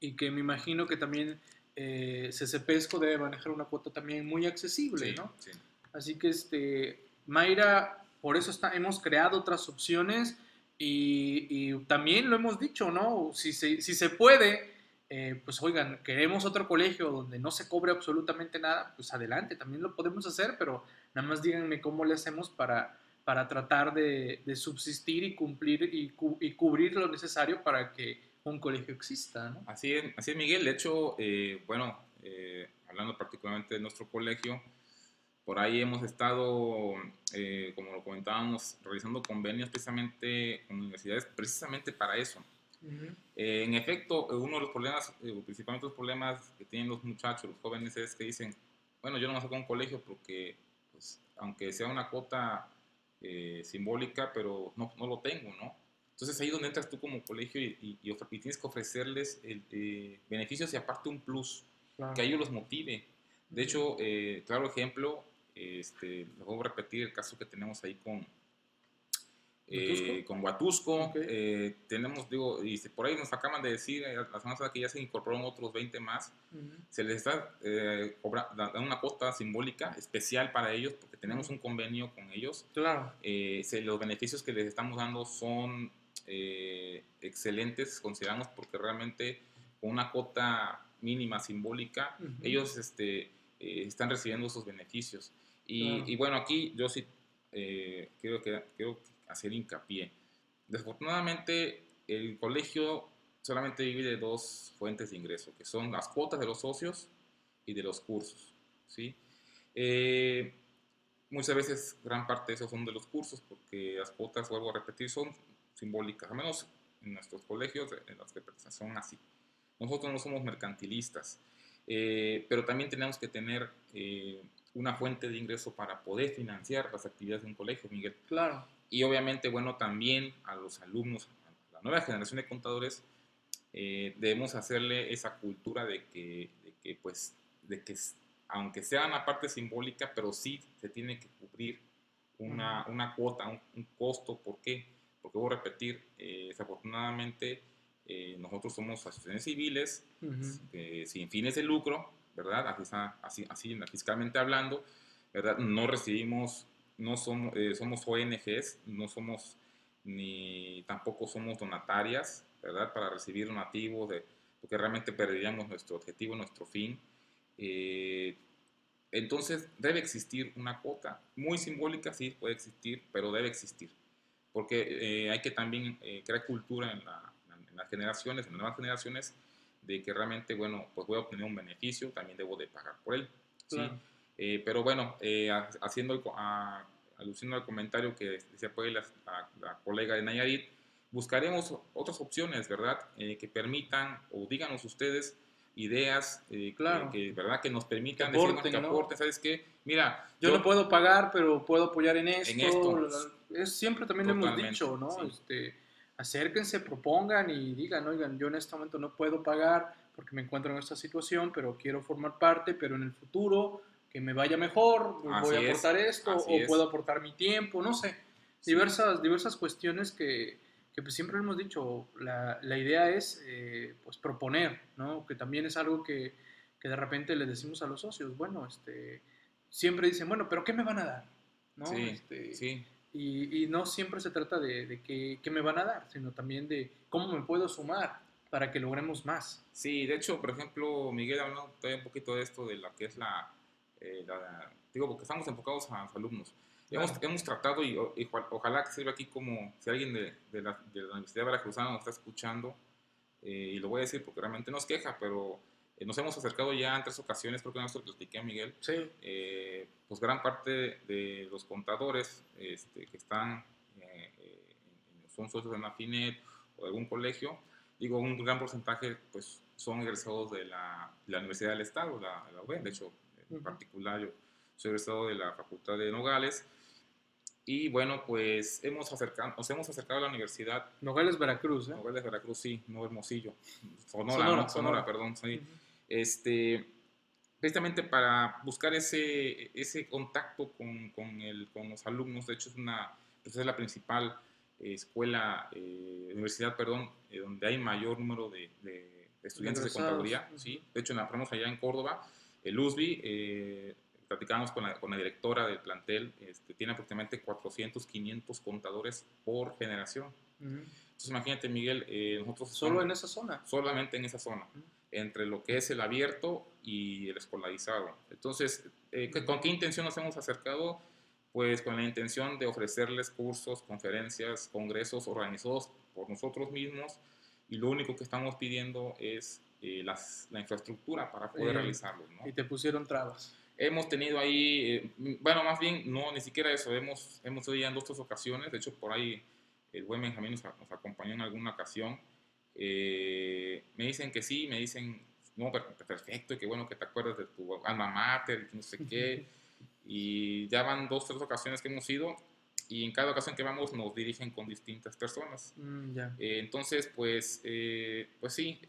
Speaker 1: y que me imagino que también eh, CCPESCO debe manejar una cuota también muy accesible,
Speaker 2: Sí,
Speaker 1: ¿no?
Speaker 2: sí.
Speaker 1: Así que, este, Mayra, por eso está, hemos creado otras opciones y, y también lo hemos dicho, ¿no? Si se, si se puede, eh, pues oigan, queremos otro colegio donde no se cobre absolutamente nada, pues adelante, también lo podemos hacer, pero nada más díganme cómo le hacemos para, para tratar de, subsistir y cumplir y, cu- y cubrir lo necesario para que un colegio exista, ¿no?
Speaker 2: Así es, así es, Miguel. De hecho, eh, bueno, eh, hablando particularmente de nuestro colegio, Por ahí hemos estado, eh, como lo comentábamos, realizando convenios precisamente con universidades, precisamente para eso. Eh, en efecto, uno de los problemas, eh, principalmente los problemas que tienen los muchachos, los jóvenes, es que dicen, bueno, yo no me saco un colegio porque, pues, aunque sea una cuota simbólica, pero no, no, lo tengo, ¿no? Entonces ahí es donde entras tú como colegio y, y, tienes que ofrecerles el, beneficios y aparte un plus, que a ellos los motive. De hecho, claro ejemplo, este, les voy a repetir el caso que tenemos ahí con, eh, con Huatusco. Eh, tenemos, digo, y por ahí nos acaban de decir eh, la semana pasada que ya se incorporaron otros 20 más. Se les está dando una cuota simbólica especial para ellos porque tenemos un convenio con ellos.
Speaker 1: Claro.
Speaker 2: los beneficios que les estamos dando son excelentes, consideramos, porque realmente con una cuota mínima simbólica, ellos este, están recibiendo esos beneficios. Y, bueno, aquí yo sí eh, quiero, que, quiero hacer hincapié. Desafortunadamente, el colegio solamente vive de dos fuentes de ingreso, que son las cuotas de los socios y de los cursos. ¿sí? Eh, muchas veces gran parte de esos son de los cursos, porque las cuotas, vuelvo a repetir, son simbólicas, al menos en nuestros colegios, en las que son así. Nosotros no somos mercantilistas, eh, pero también tenemos que tener una fuente de ingreso para poder financiar las actividades de un colegio, Miguel.
Speaker 1: Claro.
Speaker 2: Y obviamente, bueno, también a los alumnos, a la nueva generación de contadores, eh, debemos hacerle esa cultura de que, de que, pues, de que aunque sea una parte simbólica, pero sí se tiene que cubrir una, una cuota, un, costo. ¿Por qué? Porque voy a repetir, eh, desafortunadamente, eh, nosotros somos asociaciones civiles sin fines de lucro, ¿verdad? Así, así, fiscalmente hablando, ¿verdad? No recibimos, no somos, eh, somos ONGs, no somos ni tampoco somos donatarias, ¿verdad? Para recibir donativos, porque realmente perderíamos nuestro objetivo, nuestro fin. Eh, entonces debe existir una cuota, muy simbólica, sí, puede existir, pero debe existir, porque eh, hay que también crear cultura en, en las generaciones, en las nuevas generaciones, de que realmente, bueno, pues voy a obtener un beneficio, también debo de pagar por él. ¿sí? Eh, pero bueno, eh, haciendo, a, aludiendo al comentario que decía pues la, la, colega de Nayarit, buscaremos otras opciones, ¿verdad? Eh, que permitan, o díganos ustedes, ideas claro. que, ¿verdad? que nos permitan
Speaker 1: que aporten,
Speaker 2: que ¿sabes qué? Mira,
Speaker 1: yo, no puedo pagar, pero puedo apoyar en esto. En esto. Es, siempre también lo hemos dicho, ¿no? Este, acérquense, propongan y digan, oigan, yo en este momento no puedo pagar porque me encuentro en esta situación, pero quiero formar parte, pero en el futuro que me vaya mejor, voy a aportar esto o puedo aportar mi tiempo, no sé. Diversas, diversas cuestiones que, que pues siempre hemos dicho, la, la idea es eh, pues proponer, ¿no? Que también es algo que, que, de repente le decimos a los socios, bueno, este, siempre dicen, bueno, pero ¿qué me van a dar? ¿no?
Speaker 2: Sí,
Speaker 1: este,
Speaker 2: sí.
Speaker 1: Y, no siempre se trata de, de qué, me van a dar, sino también de cómo me puedo sumar para que logremos más.
Speaker 2: Sí, de hecho, por ejemplo, Miguel habló todavía un poquito de esto, de lo que es la, eh, digo, porque estamos enfocados a los alumnos. Hemos, hemos, tratado, y, ojalá que sirva aquí como si alguien de, de, la, de la, Universidad de Veracruzana nos está escuchando, eh, y lo voy a decir porque realmente nos queja, pero eh, nos hemos acercado ya en tres ocasiones, creo que no se lo platiqué a Miguel.
Speaker 1: Sí.
Speaker 2: Eh, pues gran parte de los contadores este, que están, eh, son socios de Nafinet o de algún colegio, digo, un gran porcentaje pues son egresados de la, la Universidad del Estado, la, la UB, de hecho, en particular yo soy egresado de la Facultad de Nogales. Y bueno, pues hemos acercado, nos hemos acercado a la universidad.
Speaker 1: Nogales, Veracruz, ¿eh?
Speaker 2: Nogales, Veracruz, sí, no Hermosillo. Sonora, Sonora, Sonora, perdón, sí este, precisamente para buscar ese, ese contacto con, con, el, con los alumnos. De hecho, es, una, pues es la principal escuela, eh, universidad, perdón, eh, donde hay mayor número de, de estudiantes de contaduría. ¿sí? De hecho, la allá en Córdoba, el USBI, eh, platicábamos con la, con la, directora del plantel, este, tiene aproximadamente 400, 500 contadores por generación. Entonces, imagínate, Miguel, nosotros...
Speaker 1: ¿Solo en esa zona?
Speaker 2: Solamente en esa zona entre lo que es el abierto y el escolarizado. Entonces, eh, ¿con qué intención nos hemos acercado? Pues con la intención de ofrecerles cursos, conferencias, congresos organizados por nosotros mismos y lo único que estamos pidiendo es eh, la infraestructura para poder realizarlos.
Speaker 1: Y te pusieron trabas.
Speaker 2: Hemos tenido ahí, eh, bueno, más bien, no, ni siquiera eso, hemos, hemos ido ya en dos tres ocasiones, de hecho por ahí el buen Benjamín nos, nos acompañó en alguna ocasión. Eh, me dicen que sí, me dicen, no, perfecto, y qué bueno que te acuerdas de tu alma mater, y no sé qué. Y ya van dos, tres ocasiones que hemos ido y en cada ocasión que vamos nos dirigen con distintas personas.
Speaker 1: Mm, ya.
Speaker 2: Eh, entonces, pues, eh, pues sí,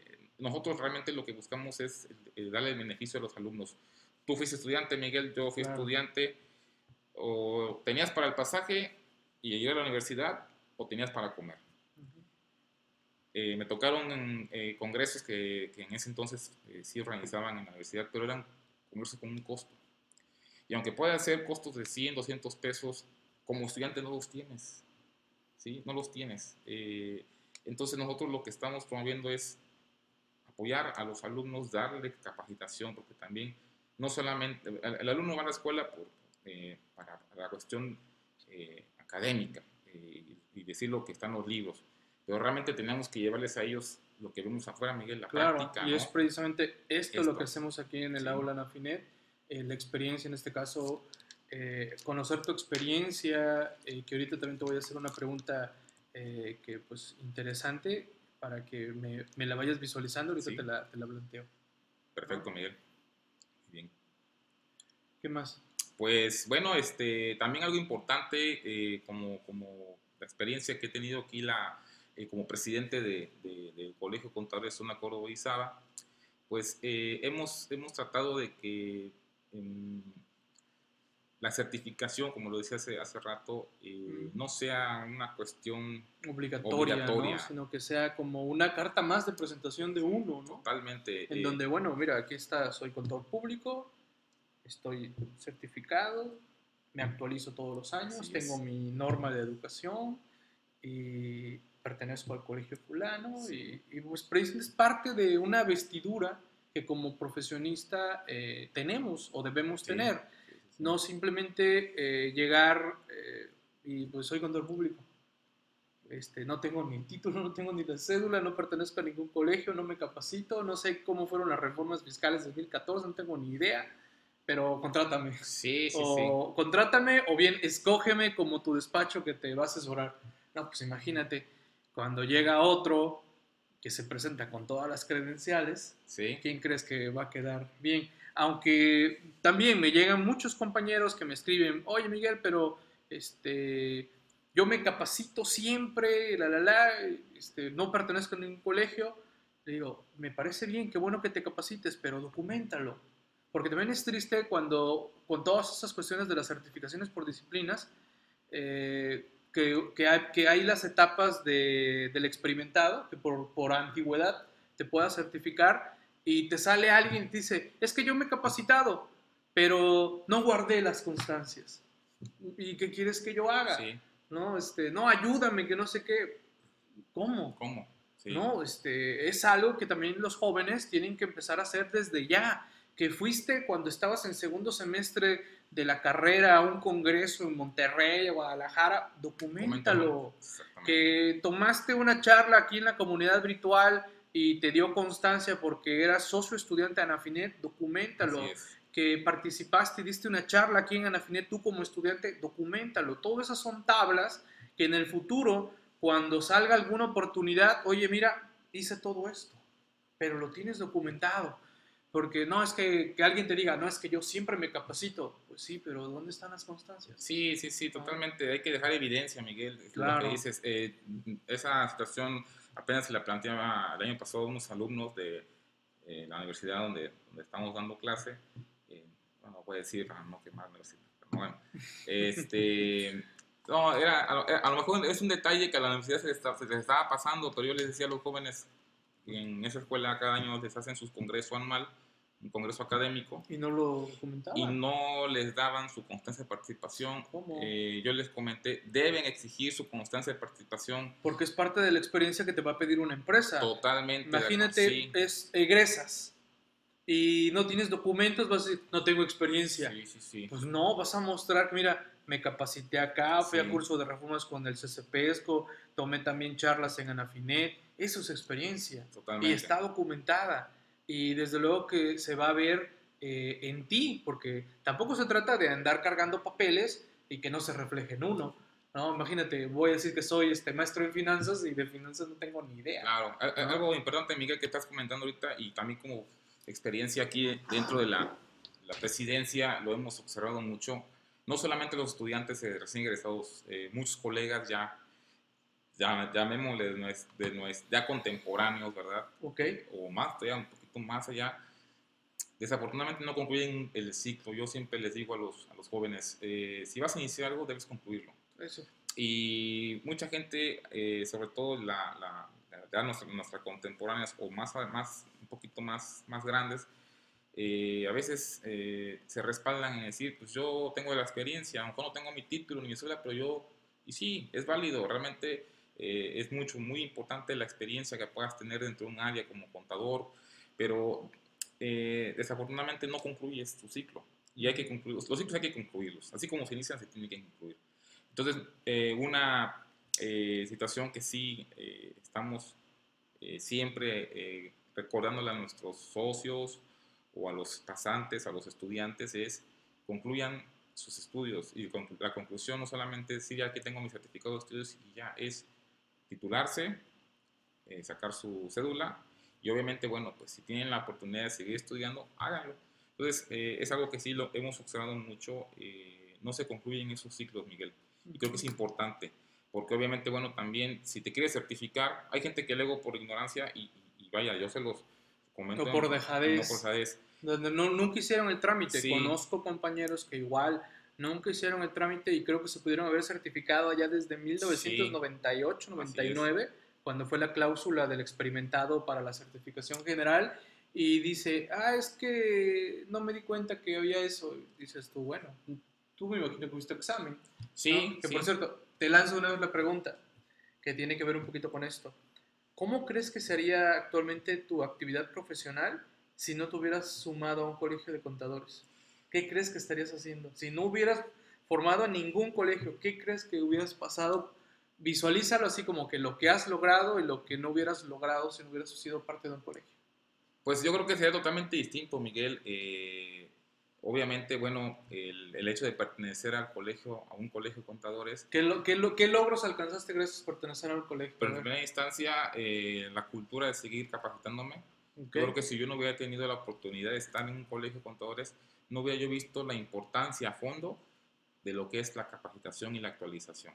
Speaker 2: nosotros realmente lo que buscamos es eh, darle el beneficio a los alumnos. Tú fuiste estudiante, Miguel, yo fui
Speaker 1: Claro.
Speaker 2: estudiante, o tenías para el pasaje y ir a la universidad, o tenías para comer. Eh, me tocaron eh, congresos que, que en ese entonces eh, sí organizaban en la universidad, pero eran congresos con un costo. Y aunque puedan ser costos de 100, 200 pesos, como estudiante no los tienes. ¿Sí? No los tienes. Eh, entonces nosotros lo que estamos promoviendo es apoyar a los alumnos, darle capacitación, porque también no solamente, el, el alumno va a la escuela por, eh, para, para la cuestión eh, académica eh, y, decir lo que está en los libros, pero realmente tenemos que llevarles a ellos lo que vemos afuera, Miguel, la
Speaker 1: Claro,
Speaker 2: práctica.
Speaker 1: y
Speaker 2: ¿no?
Speaker 1: es precisamente esto,
Speaker 2: Esto.
Speaker 1: lo que hacemos aquí en el
Speaker 2: Sí.
Speaker 1: aula Nafinet, eh, la experiencia en este caso, eh, conocer tu experiencia, eh, que ahorita también te voy a hacer una pregunta que pues interesante para que me, me la vayas visualizando, ahorita
Speaker 2: Sí.
Speaker 1: te, la, te la planteo.
Speaker 2: Perfecto, Miguel. Bien.
Speaker 1: ¿Qué más?
Speaker 2: Pues bueno, este, también algo importante, eh, como, como la experiencia que he tenido aquí la, eh, como presidente de, de- del Colegio Contable de Zona Córdoba y Izaba, pues eh, hemos, hemos tratado de que em, la certificación, como lo decía hace, hace rato, eh,
Speaker 1: Mm.
Speaker 2: no sea una cuestión
Speaker 1: Obligatoria,
Speaker 2: Obligatoria.
Speaker 1: ¿no? Sino que sea como una carta más de presentación de uno, ¿no?
Speaker 2: totalmente...
Speaker 1: En
Speaker 2: eh,
Speaker 1: donde, bueno, mira, aquí está, soy contador público, estoy certificado, me actualizo todos los años, tengo
Speaker 2: es.
Speaker 1: mi norma de educación y pertenezco al colegio fulano
Speaker 2: Sí.
Speaker 1: y, y, pues precisamente es parte de una vestidura que como profesionista eh, tenemos o debemos
Speaker 2: Sí.
Speaker 1: tener. No simplemente eh, llegar eh, y pues soy contador público. Este, no tengo ni título, no tengo ni la cédula, no pertenezco a ningún colegio, no me capacito, no sé cómo fueron las reformas fiscales de 2014, no tengo ni idea, pero contrátame.
Speaker 2: Sí, sí, sí.
Speaker 1: o contrátame o bien escógeme como tu despacho que te va a asesorar. No, pues imagínate, cuando llega otro que se presenta con todas las credenciales,
Speaker 2: Sí,
Speaker 1: ¿quién crees que va a quedar bien? Aunque también me llegan muchos compañeros que me escriben, oye Miguel, pero este, yo me capacito siempre, la, la, la, este, no pertenezco a ningún colegio. Le digo, me parece bien, qué bueno que te capacites, pero documentalo. Porque también es triste cuando, con todas esas cuestiones de las certificaciones por disciplinas, eh, que, que, hay, las etapas de, del experimentado, que por, por antigüedad te pueda certificar, y te sale alguien y te dice, es que yo me he capacitado, pero no guardé las constancias. ¿Y qué quieres que yo haga?
Speaker 2: sí.
Speaker 1: No, este, no, ayúdame, que no sé qué. ¿Cómo?
Speaker 2: ¿Cómo? Sí.
Speaker 1: No, este, es algo que también los jóvenes tienen que empezar a hacer desde ya. Que fuiste cuando estabas en segundo semestre de la carrera a un congreso en Monterrey, Guadalajara, documentalo. Que tomaste una charla aquí en la comunidad virtual y te dio constancia porque eras socio estudiante de Anafinet, documentalo.
Speaker 2: Es.
Speaker 1: Que participaste y diste una charla aquí en Anafinet, tú como estudiante, documentalo. Todas esas son tablas que en el futuro, cuando salga alguna oportunidad, oye, mira, hice todo esto, pero lo tienes documentado. Porque no es que, que alguien te diga, no es que yo siempre me capacito. Pues sí, pero ¿dónde están las constancias?
Speaker 2: Sí, sí, sí, totalmente. Hay que dejar evidencia, Miguel. Es Lo
Speaker 1: Claro.
Speaker 2: que dices, eh, esa situación apenas se la planteaba el año pasado a unos alumnos de eh, la universidad donde, donde estamos dando clase. Eh, bueno, voy a decir para no quemar la universidad, pero bueno. Este, no, era, a, a lo mejor es un detalle que a la universidad se les, está- se les estaba pasando, pero yo les decía a los jóvenes en esa escuela cada año les hacen sus congreso anual, un congreso académico
Speaker 1: Y no lo documentaba.
Speaker 2: y no les daban su constancia de participación.
Speaker 1: ¿Cómo?
Speaker 2: Eh, yo les comenté, deben exigir su constancia de participación
Speaker 1: Porque es parte de la experiencia que te va a pedir una empresa.
Speaker 2: totalmente.
Speaker 1: Imagínate,
Speaker 2: sí,
Speaker 1: es egresas y no tienes documentos, vas a decir, no tengo experiencia.
Speaker 2: sí, sí, sí.
Speaker 1: Pues no, vas a mostrar que, mira, me capacité acá, fui
Speaker 2: Sí.
Speaker 1: a curso de reformas con el CCPESCO, tomé también charlas en Anafinet. Eso es experiencia
Speaker 2: Totalmente.
Speaker 1: y está documentada. Y desde luego que se va a ver eh, en ti, porque tampoco se trata de andar cargando papeles y que no se refleje en uno. ¿no? Imagínate, voy a decir que soy este maestro en finanzas y de finanzas no tengo ni idea.
Speaker 2: Claro, algo importante, Miguel, que estás comentando ahorita y también como experiencia aquí dentro de la, la presidencia lo hemos observado mucho. No solamente los estudiantes recién ingresados, eh, muchos colegas ya, ya llamémosle de, de, ya contemporáneos, ¿verdad?
Speaker 1: Ok.
Speaker 2: O más, todavía un poquito más allá, desafortunadamente no concluyen el ciclo. Yo siempre les digo a los, a los jóvenes, eh, si vas a iniciar algo, debes concluirlo.
Speaker 1: Eso.
Speaker 2: Y mucha gente, eh, sobre todo la, la, la nuestras contemporáneas o más, más, un poquito más, más grandes, eh, a veces se respaldan en decir, pues yo tengo la experiencia, a lo mejor no tengo mi título ni mi pero yo, y sí, es válido, realmente es mucho, muy importante la experiencia que puedas tener dentro de un área como contador, pero eh, desafortunadamente no concluyes tu ciclo. Y hay que concluirlos. Los ciclos hay que concluirlos. Así como se inician, se tienen que concluir. Entonces, eh, una eh, situación que sí estamos siempre recordándole a nuestros socios o a los pasantes, a los estudiantes, es concluyan sus estudios. Y la conclusión no solamente es decir, ya que tengo mi certificado de estudios y ya es titularse, sacar su cédula y obviamente, bueno, pues si tienen la oportunidad de seguir estudiando, háganlo. Entonces, eh, es algo que sí lo hemos observado mucho. Eh, no se concluyen esos ciclos, Miguel. Y creo que es importante, porque obviamente, bueno, también si te quieres certificar, hay gente que luego por ignorancia, y, vaya, yo se los comento.
Speaker 1: No por dejadez. No por dejadez. Donde no, nunca hicieron el trámite. Conozco compañeros que igual nunca hicieron el trámite y creo que se pudieron haber certificado ya desde 1998, 99 cuando fue la cláusula del experimentado para la certificación general y dice, ah, es que no me di cuenta que había eso. dices tú, bueno, tú me imagino que viste examen.
Speaker 2: Sí.
Speaker 1: Que por cierto, te lanzo una vez la pregunta que tiene que ver un poquito con esto. ¿Cómo crees que sería actualmente tu actividad profesional si no te hubieras sumado a un colegio de contadores? ¿Qué crees que estarías haciendo? Si no hubieras formado en ningún colegio, ¿qué crees que hubieras pasado visualízalo así como que lo que has logrado y lo que no hubieras logrado si no hubieras sido parte de un colegio.
Speaker 2: Pues yo creo que sería totalmente distinto, Miguel. Eh, obviamente, bueno, el, hecho de pertenecer al colegio, a un colegio de contadores.
Speaker 1: ¿Qué, lo, qué, lo, qué logros alcanzaste gracias a pertenecer al colegio?
Speaker 2: Pero en primera instancia, eh, la cultura de seguir capacitándome. Yo creo que si yo no hubiera tenido la oportunidad de estar en un colegio de contadores, no hubiera yo visto la importancia a fondo de lo que es la capacitación y la actualización.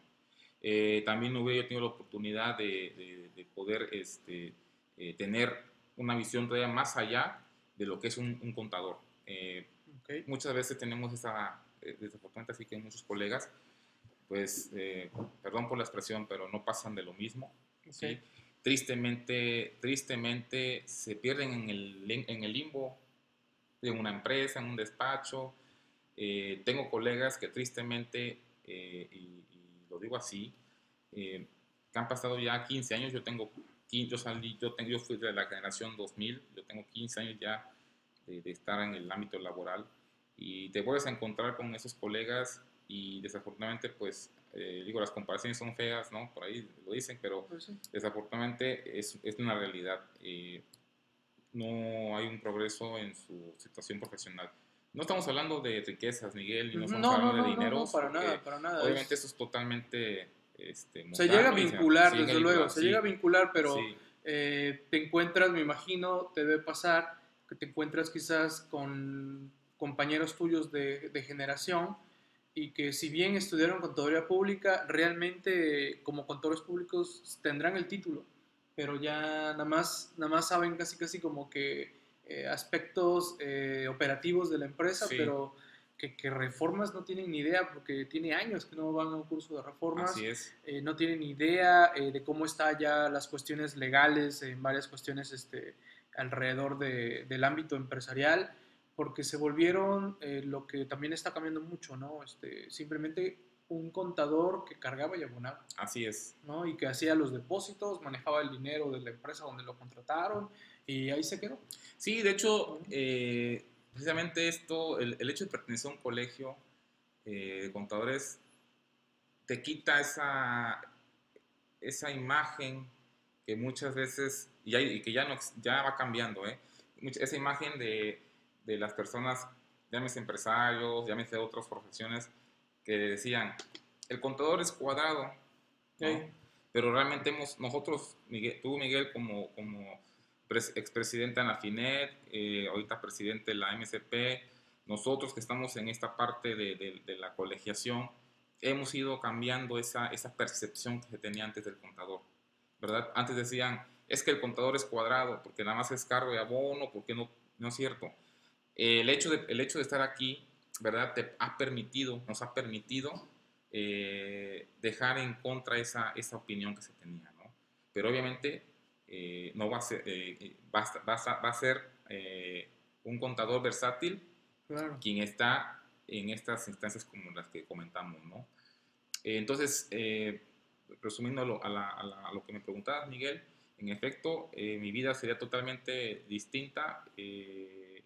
Speaker 2: Eh, también hubiera tenido la oportunidad de, de, poder este, eh, tener una visión todavía más allá de lo que es un, contador. Eh, muchas veces tenemos esa, desafortunadamente así que muchos colegas, pues, perdón por la expresión, pero no pasan de lo mismo. ¿sí? Tristemente, tristemente se pierden en el, en el limbo de una empresa, en un despacho. tengo colegas que tristemente, y lo digo así, eh, que han pasado ya 15 años, yo tengo, yo salí, yo, tengo, yo fui de la generación 2000, yo tengo 15 años ya de, estar en el ámbito laboral y te vuelves a encontrar con esos colegas y desafortunadamente pues eh, digo las comparaciones son feas no por ahí lo dicen pero pues desafortunadamente es, es, una realidad eh, no hay un progreso en su situación profesional no estamos hablando de riquezas, Miguel, y no estamos hablando de dinero.
Speaker 1: No, para nada, para nada.
Speaker 2: Obviamente eso es totalmente... Este,
Speaker 1: se llega a vincular, desde luego, se llega a vincular, pero eh, te encuentras, me imagino, te debe pasar que te encuentras quizás con compañeros tuyos de, de generación y que si bien estudiaron contaduría pública, realmente como contadores públicos tendrán el título, pero ya nada más, nada más saben casi casi como que eh, aspectos eh, operativos de la empresa, pero que, reformas no tienen ni idea porque tiene años que no van a un curso de reformas.
Speaker 2: Así es.
Speaker 1: Eh, no tienen ni idea de cómo están ya las cuestiones legales en varias cuestiones este, alrededor de, del ámbito empresarial, porque se volvieron lo que también está cambiando mucho, ¿no? Este, simplemente un contador que cargaba y abonaba.
Speaker 2: Así es.
Speaker 1: ¿no? Y que hacía los depósitos, manejaba el dinero de la empresa donde lo contrataron y ahí se quedó.
Speaker 2: Sí, de hecho, eh, precisamente esto, el, hecho de pertenecer a un colegio eh, de contadores te quita esa, esa imagen que muchas veces, y, que ya, no, ya va cambiando, ¿eh? esa imagen de, de las personas, llámese empresarios, llámese otras profesiones, que decían, el contador es cuadrado, ¿no? pero realmente hemos, nosotros, Miguel, tú Miguel como, como expresidente de Anafinet, eh, ahorita presidente de la MCP, nosotros que estamos en esta parte de, de, la colegiación, hemos ido cambiando esa, esa percepción que se tenía antes del contador, ¿verdad? Antes decían, es que el contador es cuadrado, porque nada más es cargo de abono, porque no, no es cierto. el, hecho de, el hecho de estar aquí, ¿verdad? Te ha permitido, nos ha permitido eh, dejar en contra esa, esa opinión que se tenía, ¿no? Pero obviamente eh, no va a ser, eh, va, va, va, a ser un contador versátil quien está en estas instancias como las que comentamos, ¿no? entonces, resumiendo a, lo que me preguntabas, Miguel, en efecto, mi vida sería totalmente distinta,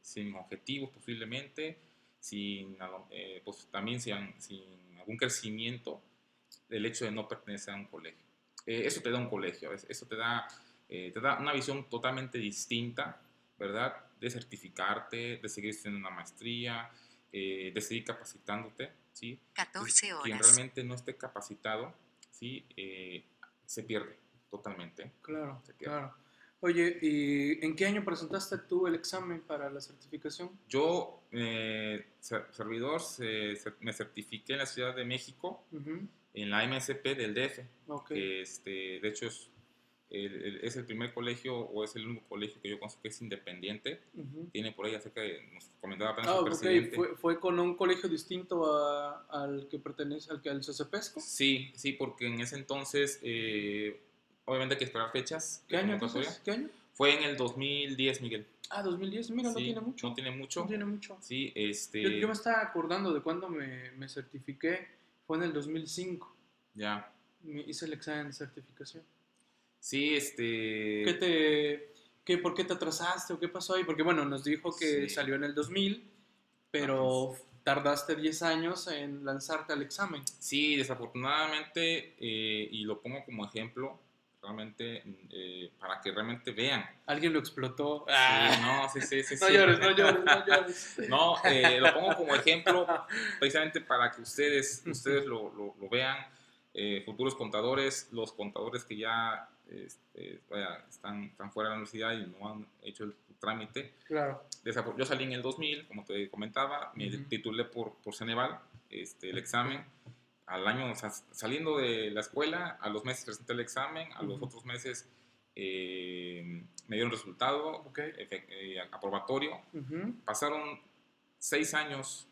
Speaker 2: sin objetivos posiblemente, sin, pues, también sin, sin algún crecimiento del hecho de no pertenecer a un colegio. Eh, eso te da un colegio, eso te da, eh, te da una visión totalmente distinta, ¿verdad? De certificarte, de seguir estudiando una maestría, eh, de seguir capacitándote, ¿sí?
Speaker 3: 14 horas.
Speaker 2: Quien realmente no esté capacitado, ¿sí? se pierde totalmente.
Speaker 1: Claro, claro. Oye, ¿y en qué año presentaste tú el examen para la certificación?
Speaker 2: Yo, eh, servidor, me certifiqué en la Ciudad de México, en la MSP del DF, que este, de hecho es el, es el primer colegio o es el único colegio que yo conozco que es independiente. Tiene por ahí acerca de, nos comentaba apenas
Speaker 1: ah, el presidente. ¿Fue, ¿Fue, con un colegio distinto al que pertenece, al que al CCPESCO?
Speaker 2: Sí, sí, porque en ese entonces... Eh, obviamente hay que esperar fechas.
Speaker 1: ¿Qué año, ¿Qué año?
Speaker 2: Fue en el 2010, Miguel.
Speaker 1: Ah, 2010, mira, no tiene mucho.
Speaker 2: No tiene mucho.
Speaker 1: No tiene mucho.
Speaker 2: Sí, este...
Speaker 1: Yo, me estaba acordando de cuando me, me, certifiqué, fue en el 2005.
Speaker 2: Ya.
Speaker 1: Me hice el examen de certificación.
Speaker 2: Sí, este...
Speaker 1: ¿Qué te... Qué, ¿Por qué te atrasaste o qué pasó ahí? Porque bueno, nos dijo que salió en el 2000, pero tardaste 10 años en lanzarte al examen.
Speaker 2: Sí, desafortunadamente, eh, y lo pongo como ejemplo, realmente eh, para que realmente vean.
Speaker 1: Alguien lo explotó.
Speaker 2: Ah, no, sí, sí, sí.
Speaker 1: no llores, no llores, no llores.
Speaker 2: no, eh, lo pongo como ejemplo precisamente para que ustedes, ustedes lo, lo, vean. Futuros contadores, los contadores que ya este, están, están fuera de la universidad y no han hecho el trámite.
Speaker 1: Claro.
Speaker 2: Yo salí en el 2000, como te comentaba, me titulé por, por Ceneval, este, el examen al año, saliendo de la escuela, a los meses presenté el examen, a los otros meses eh, me dieron resultado eh, aprobatorio. Pasaron seis años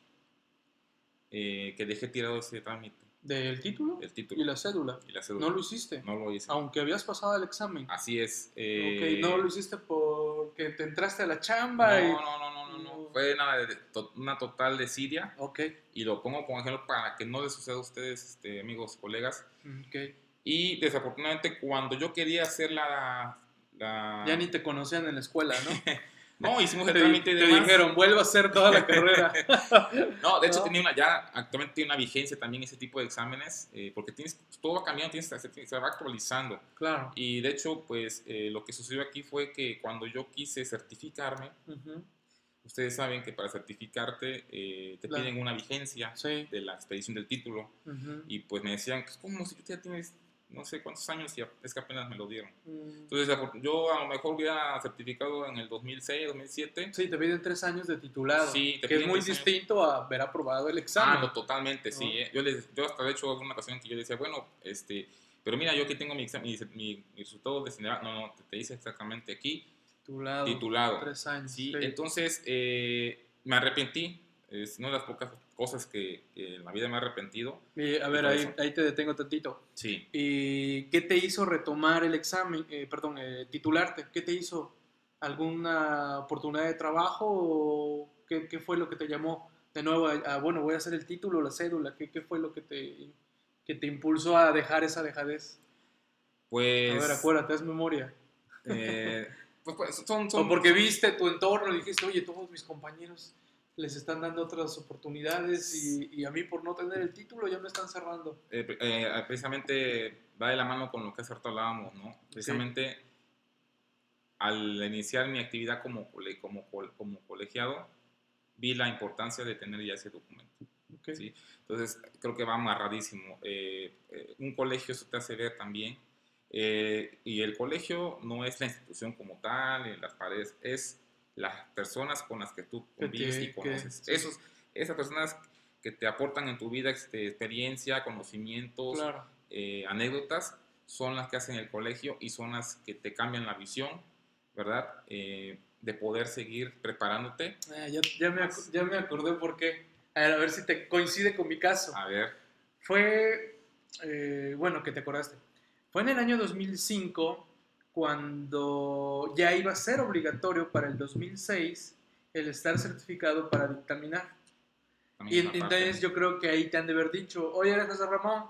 Speaker 2: eh, que dejé tirado ese trámite.
Speaker 1: ¿Del título?
Speaker 2: El título.
Speaker 1: ¿Y la cédula?
Speaker 2: Y la cédula.
Speaker 1: ¿No lo hiciste?
Speaker 2: No lo hice.
Speaker 1: Aunque habías pasado el examen.
Speaker 2: Así es.
Speaker 1: ok, no lo hiciste porque te entraste a la chamba.
Speaker 2: No, no, no, no, no, no. Fue una, una total desidia.
Speaker 1: Ok.
Speaker 2: Y lo pongo como ejemplo para que no les suceda a ustedes, este, amigos, colegas.
Speaker 1: Ok.
Speaker 2: Y desafortunadamente cuando yo quería hacer la, la...
Speaker 1: Ya ni te conocían en la escuela, ¿no?
Speaker 2: No, hicimos el trámite
Speaker 1: de. Te dijeron, vuelva a hacer toda la carrera.
Speaker 2: no, de hecho, Tenía una, ya actualmente tiene una vigencia también ese tipo de exámenes, eh, porque tienes, todo va cambiando, tienes, se va actualizando.
Speaker 1: Claro.
Speaker 2: Y de hecho, pues eh, lo que sucedió aquí fue que cuando yo quise certificarme, ustedes saben que para certificarte eh, te piden una vigencia de la expedición del título. Y pues me decían, pues, ¿cómo si tú ya tienes no sé cuántos años y es que apenas me lo dieron. Mm. Entonces, yo a lo mejor hubiera certificado en el 2006, 2007.
Speaker 1: Sí, te piden tres años de titulado.
Speaker 2: Sí,
Speaker 1: que es muy distinto a haber aprobado el examen. Ah,
Speaker 2: no, totalmente, sí. ¿eh? Yo, les, yo hasta de hecho una ocasión que yo decía, bueno, este, pero mira, yo aquí tengo mi, examen, mi, resultado de no, no, te, dice exactamente aquí.
Speaker 1: Titulado.
Speaker 2: Titulado.
Speaker 1: Tres años.
Speaker 2: Sí, entonces eh, me arrepentí. Es una de las pocas cosas que, en la vida me he arrepentido.
Speaker 1: a ver, ahí, ahí, te detengo tantito.
Speaker 2: Sí.
Speaker 1: ¿Y qué te hizo retomar el examen, eh, perdón, eh, titularte? ¿Qué te hizo? ¿Alguna oportunidad de trabajo o qué, qué fue lo que te llamó de nuevo a, bueno, voy a hacer el título, la cédula? ¿Qué, qué fue lo que te, que te impulsó a dejar esa dejadez?
Speaker 2: Pues...
Speaker 1: A ver, acuérdate, es memoria.
Speaker 2: Eh, pues, pues son, son,
Speaker 1: o porque viste tu entorno y dijiste, oye, todos mis compañeros les están dando otras oportunidades y, a mí por no tener el título ya me están cerrando.
Speaker 2: Eh, eh, precisamente va de la mano con lo que hace rato hablábamos, ¿no? Precisamente al iniciar mi actividad como, como, como colegiado, vi la importancia de tener ya ese documento. ¿sí? Entonces, creo que va amarradísimo. Eh, eh, un colegio eso te hace ver también. Eh, y el colegio no es la institución como tal, en las paredes, es las personas con las que tú convives y conoces. Esos, esas personas que te aportan en tu vida este, experiencia, conocimientos, anécdotas, son las que hacen el colegio y son las que te cambian la visión, ¿verdad? de poder seguir preparándote.
Speaker 1: Ah, ya, ya, me, ya me acordé por qué. A ver, a ver si te coincide con mi caso.
Speaker 2: A ver.
Speaker 1: Fue, eh, bueno, que te acordaste. Fue en el año 2005 cuando ya iba a ser obligatorio para el 2006 el estar certificado para dictaminar. Y entonces yo creo que ahí te han de haber dicho, oye José Ramón,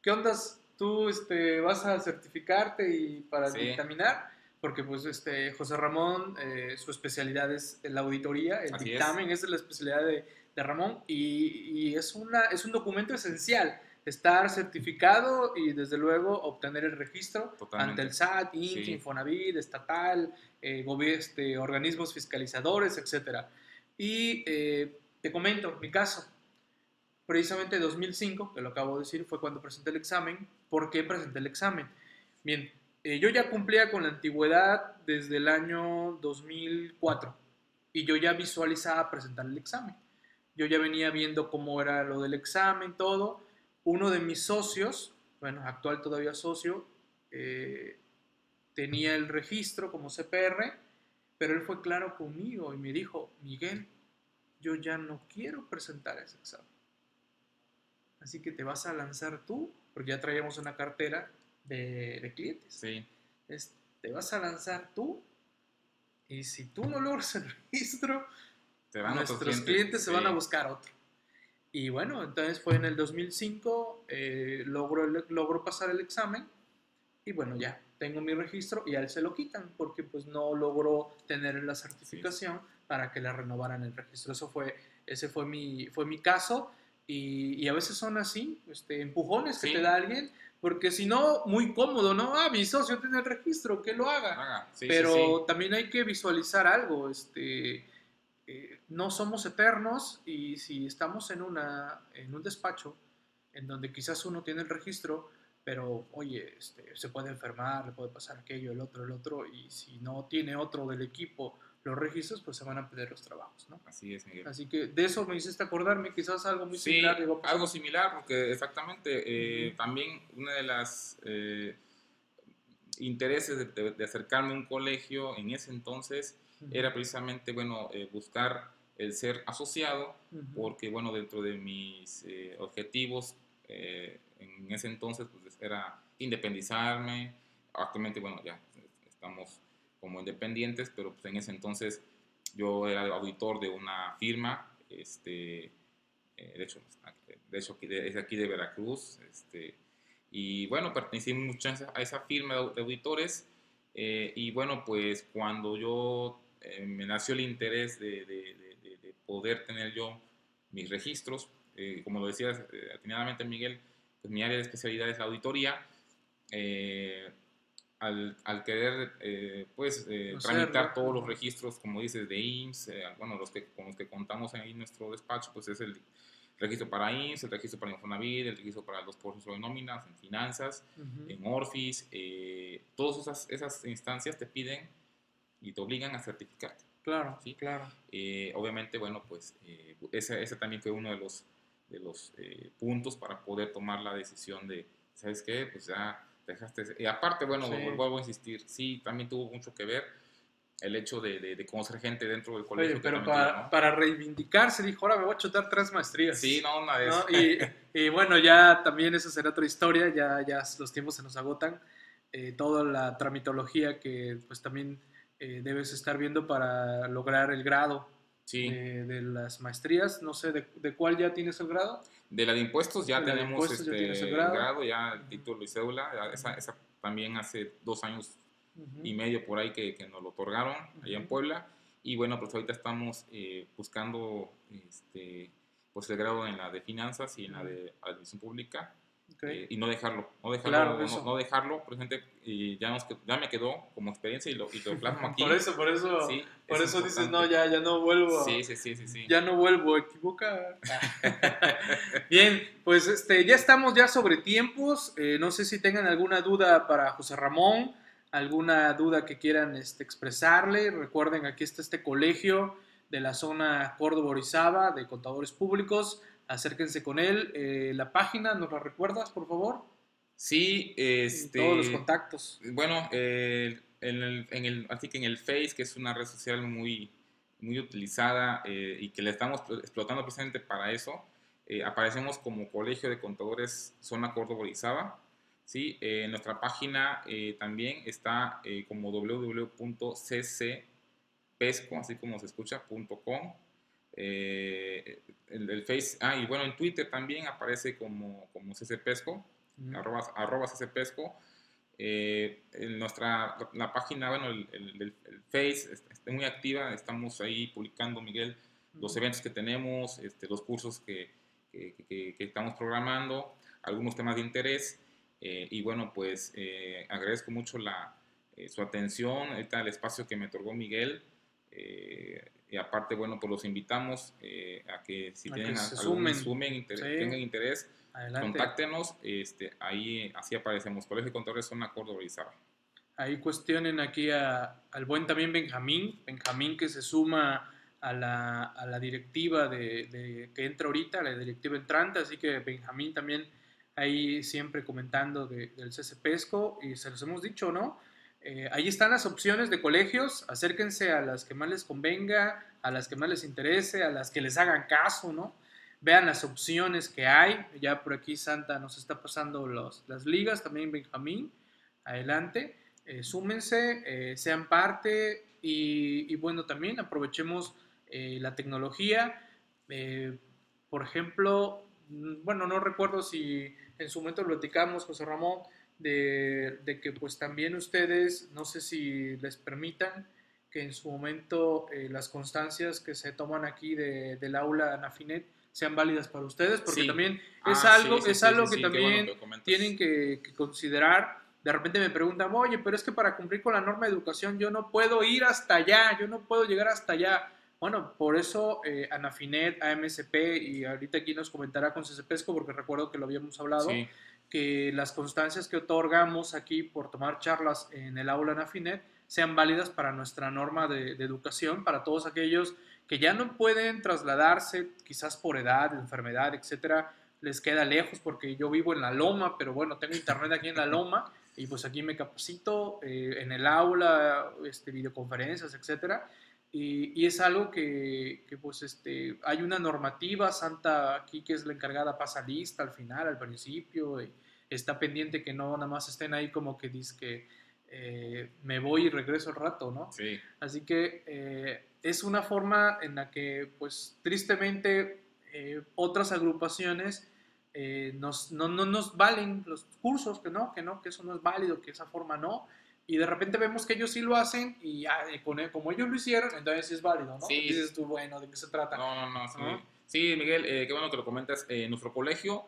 Speaker 1: ¿qué ondas? ¿Tú este, vas a certificarte y para dictaminar? porque pues este José Ramón, eh, su especialidad es la auditoría, el dictamen es. la especialidad de, de Ramón y, y, es, una, es un documento esencial, estar certificado y desde luego obtener el registro ante el SAT, INC, Infonavit, estatal, eh, este, organismos fiscalizadores, etc. Y eh, te comento, mi caso, precisamente 2005, que lo acabo de decir, fue cuando presenté el examen. ¿Por qué presenté el examen? Bien, eh, yo ya cumplía con la antigüedad desde el año 2004 y yo ya visualizaba presentar el examen. Yo ya venía viendo cómo era lo del examen, todo. Uno de mis socios, bueno, actual todavía socio, eh, tenía el registro como CPR, pero él fue claro conmigo y me dijo, Miguel, yo ya no quiero presentar ese examen. Así que te vas a lanzar tú, porque ya traíamos una cartera de, clientes.
Speaker 2: Sí.
Speaker 1: te vas a lanzar tú y si tú no logras el registro, nuestros clientes, se van a buscar otro. Y bueno, entonces fue en el 2005, eh, logro, pasar el examen y bueno, ya tengo mi registro y a él se lo quitan porque pues no logró tener la certificación para que le renovaran el registro. Eso fue, ese fue mi, fue mi caso y, a veces son así, este, empujones que te da alguien porque si no, muy cómodo, ¿no? Ah, mi socio tiene el registro, que lo haga. Pero también hay que visualizar algo, este, eh, no somos eternos y si estamos en, una, en un despacho en donde quizás uno tiene el registro, pero oye, este, se puede enfermar, le puede pasar aquello, el otro, el otro, y si no tiene otro del equipo los registros, pues se van a perder los trabajos, ¿no?
Speaker 2: Así es, Miguel.
Speaker 1: Así que de eso me hiciste acordarme, quizás algo muy
Speaker 2: similar. Digo, pues, algo similar, porque exactamente, eh, también una de las eh, intereses de, acercarme a un colegio en ese entonces era precisamente, bueno, eh, buscar el ser asociado, porque, bueno, dentro de mis objetivos en ese entonces, pues era independizarme, actualmente, bueno, ya estamos como independientes, pero pues en ese entonces yo era auditor de una firma, este, eh, de hecho, de hecho es aquí de Veracruz, este, y bueno, pertenecí mucho a esa firma de auditores, eh, y bueno, pues cuando yo eh, me nació el interés de, de, poder tener yo mis registros, como lo decías atinadamente Miguel, pues mi área de especialidad es la auditoría, al, querer eh, pues eh, tramitar todos los registros, como dices, de IMSS, eh, bueno, los que, con los que contamos ahí en nuestro despacho, pues es el registro para IMSS, el registro para Infonavit, el registro para los procesos de nóminas, en finanzas, en Orfis, todas esas, esas instancias te piden y te obligan a certificarte.
Speaker 1: Claro, ¿sí? claro.
Speaker 2: obviamente, bueno, pues ese, ese, también fue uno de los, de los puntos para poder tomar la decisión de, ¿sabes qué? Pues ya dejaste. Y aparte, bueno, vuelvo a insistir, sí, también tuvo mucho que ver el hecho de, de, conocer gente dentro del colegio.
Speaker 1: pero para, para, reivindicarse dijo, ahora me voy a chutar tres maestrías.
Speaker 2: Sí, no, una vez.
Speaker 1: Y, y, bueno, ya también esa será otra historia, ya, ya los tiempos se nos agotan. Eh, toda la tramitología que pues también eh, debes estar viendo para lograr el grado
Speaker 2: sí.
Speaker 1: Eh, de las maestrías. No sé, ¿de, ¿de, cuál ya tienes el grado?
Speaker 2: De la de impuestos ya tenemos este, el grado. ya el título y cédula. Esa, esa también hace dos años y medio por ahí que, que nos lo otorgaron allá en Puebla. Y bueno, pues ahorita estamos eh, buscando este, pues el grado en la de finanzas y en la de administración pública. Eh, y no dejarlo, no dejarlo, no, dejarlo, por gente, y ya, nos, ya me quedó como experiencia y lo, y lo plasmo aquí.
Speaker 1: por eso, por eso, por eso dices, no, ya, ya no vuelvo.
Speaker 2: Sí, sí, sí, sí,
Speaker 1: Ya no vuelvo, equivoca. Bien, pues este, ya estamos ya sobre tiempos, eh, no sé si tengan alguna duda para José Ramón, alguna duda que quieran este, expresarle, recuerden, aquí está este colegio de la zona Córdoba-Orizaba de contadores públicos, acérquense con él. Eh, la página, ¿nos la recuerdas, por favor?
Speaker 2: Sí, este,
Speaker 1: todos los contactos.
Speaker 2: Bueno, en, el, en, el, así que en el Face, que es una red social muy, muy utilizada eh, y que le estamos explotando precisamente para eso, eh, aparecemos como Colegio de Contadores Zona Córdoba Izaba. ¿sí? en nuestra página también está como www.ccpesco, así como se escucha, .com eh, el, Face, ah, y bueno, en Twitter también aparece como, como ccpesco, arroba, arroba ccpesco. Eh, en nuestra la página, bueno, el, el, Face está muy activa, estamos ahí publicando, Miguel, los eventos que tenemos, este, los cursos que, que, que, estamos programando, algunos temas de interés. Eh, y bueno, pues eh, agradezco mucho la, su atención, el espacio que me otorgó Miguel. Y aparte, bueno, pues los invitamos eh, a que si tienen algún sumen, interés, tengan interés, contáctenos. Este, ahí así aparecemos. Colegio de Contadores Zona Córdoba y
Speaker 1: Ahí cuestionen aquí a, al buen también Benjamín, Benjamín que se suma a la, a la directiva de, de, que entra ahorita, la directiva entrante, así que Benjamín también ahí siempre comentando de, del CCPESCO y se los hemos dicho, ¿no? Eh, ahí están las opciones de colegios, acérquense a las que más les convenga, a las que más les interese, a las que les hagan caso, ¿no? Vean las opciones que hay. Ya por aquí Santa nos está pasando los, las ligas, también Benjamín. Adelante, eh, súmense, eh, sean parte y, bueno, también aprovechemos la tecnología. por ejemplo, mm, bueno, no recuerdo si en su momento lo platicamos, José Ramón, de, que pues también ustedes, no sé si les permitan que en su momento eh, las constancias que se toman aquí de, del aula Anafinet sean válidas para ustedes, porque también ah, es algo, es algo que también tienen que, considerar. De repente me preguntan, oye, pero es que para cumplir con la norma de educación yo no puedo ir hasta allá, yo no puedo llegar hasta allá. Bueno, por eso eh, Anafinet, AMSP y ahorita aquí nos comentará con CCPESCO, porque recuerdo que lo habíamos hablado, que las constancias que otorgamos aquí por tomar charlas en el aula Nafinet sean válidas para nuestra norma de, educación, para todos aquellos que ya no pueden trasladarse, quizás por edad, enfermedad, etcétera, les queda lejos porque yo vivo en la loma, pero bueno, tengo internet aquí en la loma y pues aquí me capacito eh, en el aula, este, videoconferencias, etcétera. Y, es algo que, que, pues este, hay una normativa, Santa aquí que es la encargada pasa lista al final, al principio, y, está pendiente que no nada más estén ahí como que dice que eh, me voy y regreso al rato, ¿no?
Speaker 2: Sí.
Speaker 1: Así que eh, es una forma en la que, pues, tristemente, eh, otras agrupaciones nos, no, no, nos valen los cursos, que no, que no, que eso no es válido, que esa forma no. Y de repente vemos que ellos sí lo hacen y ya, como ellos lo hicieron, entonces sí es válido, ¿no?
Speaker 2: Sí.
Speaker 1: dices tú, bueno, ¿de qué se trata?
Speaker 2: No, no, no. Sí, sí Miguel, qué bueno que lo comentas. en nuestro colegio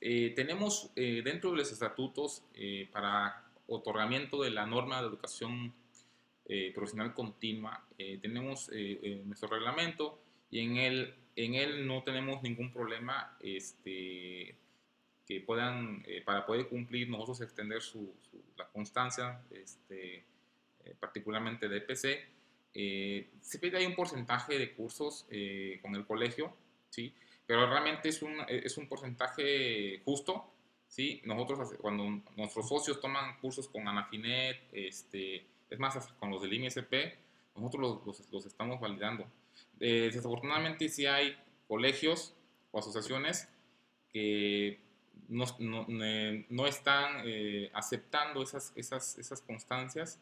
Speaker 2: eh, tenemos eh, dentro de los estatutos eh, para otorgamiento de la norma de educación profesional continua, tenemos nuestro reglamento y en él, en él no tenemos ningún problema este, que puedan, para poder cumplir, nosotros extender su, la constancia, este, particularmente de EPC. se pide ahí un porcentaje de cursos con el colegio, ¿sí? Pero realmente es un, es un porcentaje justo. ¿sí? Nosotros, cuando nuestros socios toman cursos con Anafinet, este, es más, con los del IMSP, nosotros los, los, estamos validando. Eh, desafortunadamente sí hay colegios o asociaciones que no, no, no están eh, aceptando esas, esas, esas constancias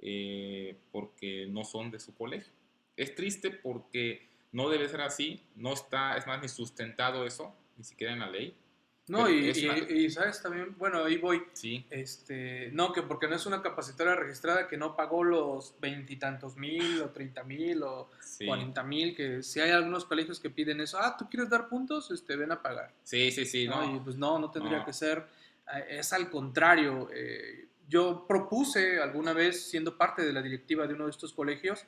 Speaker 2: eh, porque no son de su colegio. Es triste porque no debe ser así, no está, es más, ni sustentado eso, ni siquiera en la ley.
Speaker 1: No, y,
Speaker 2: una-
Speaker 1: y, sabes también, bueno, ahí voy.
Speaker 2: Sí,
Speaker 1: Este, no, que porque no es una capacitadora registrada que no pagó los veintitantos mil o treinta mil o
Speaker 2: sí.
Speaker 1: cuarenta mil, que si hay algunos colegios que piden eso, ah, ¿tú quieres dar puntos? Este, ven a pagar.
Speaker 2: Sí, sí, sí,
Speaker 1: ¿no?
Speaker 2: no.
Speaker 1: Y pues no, no tendría
Speaker 2: No.
Speaker 1: que ser, eh, es al contrario. eh, yo propuse alguna vez, siendo parte de la directiva de uno de estos colegios,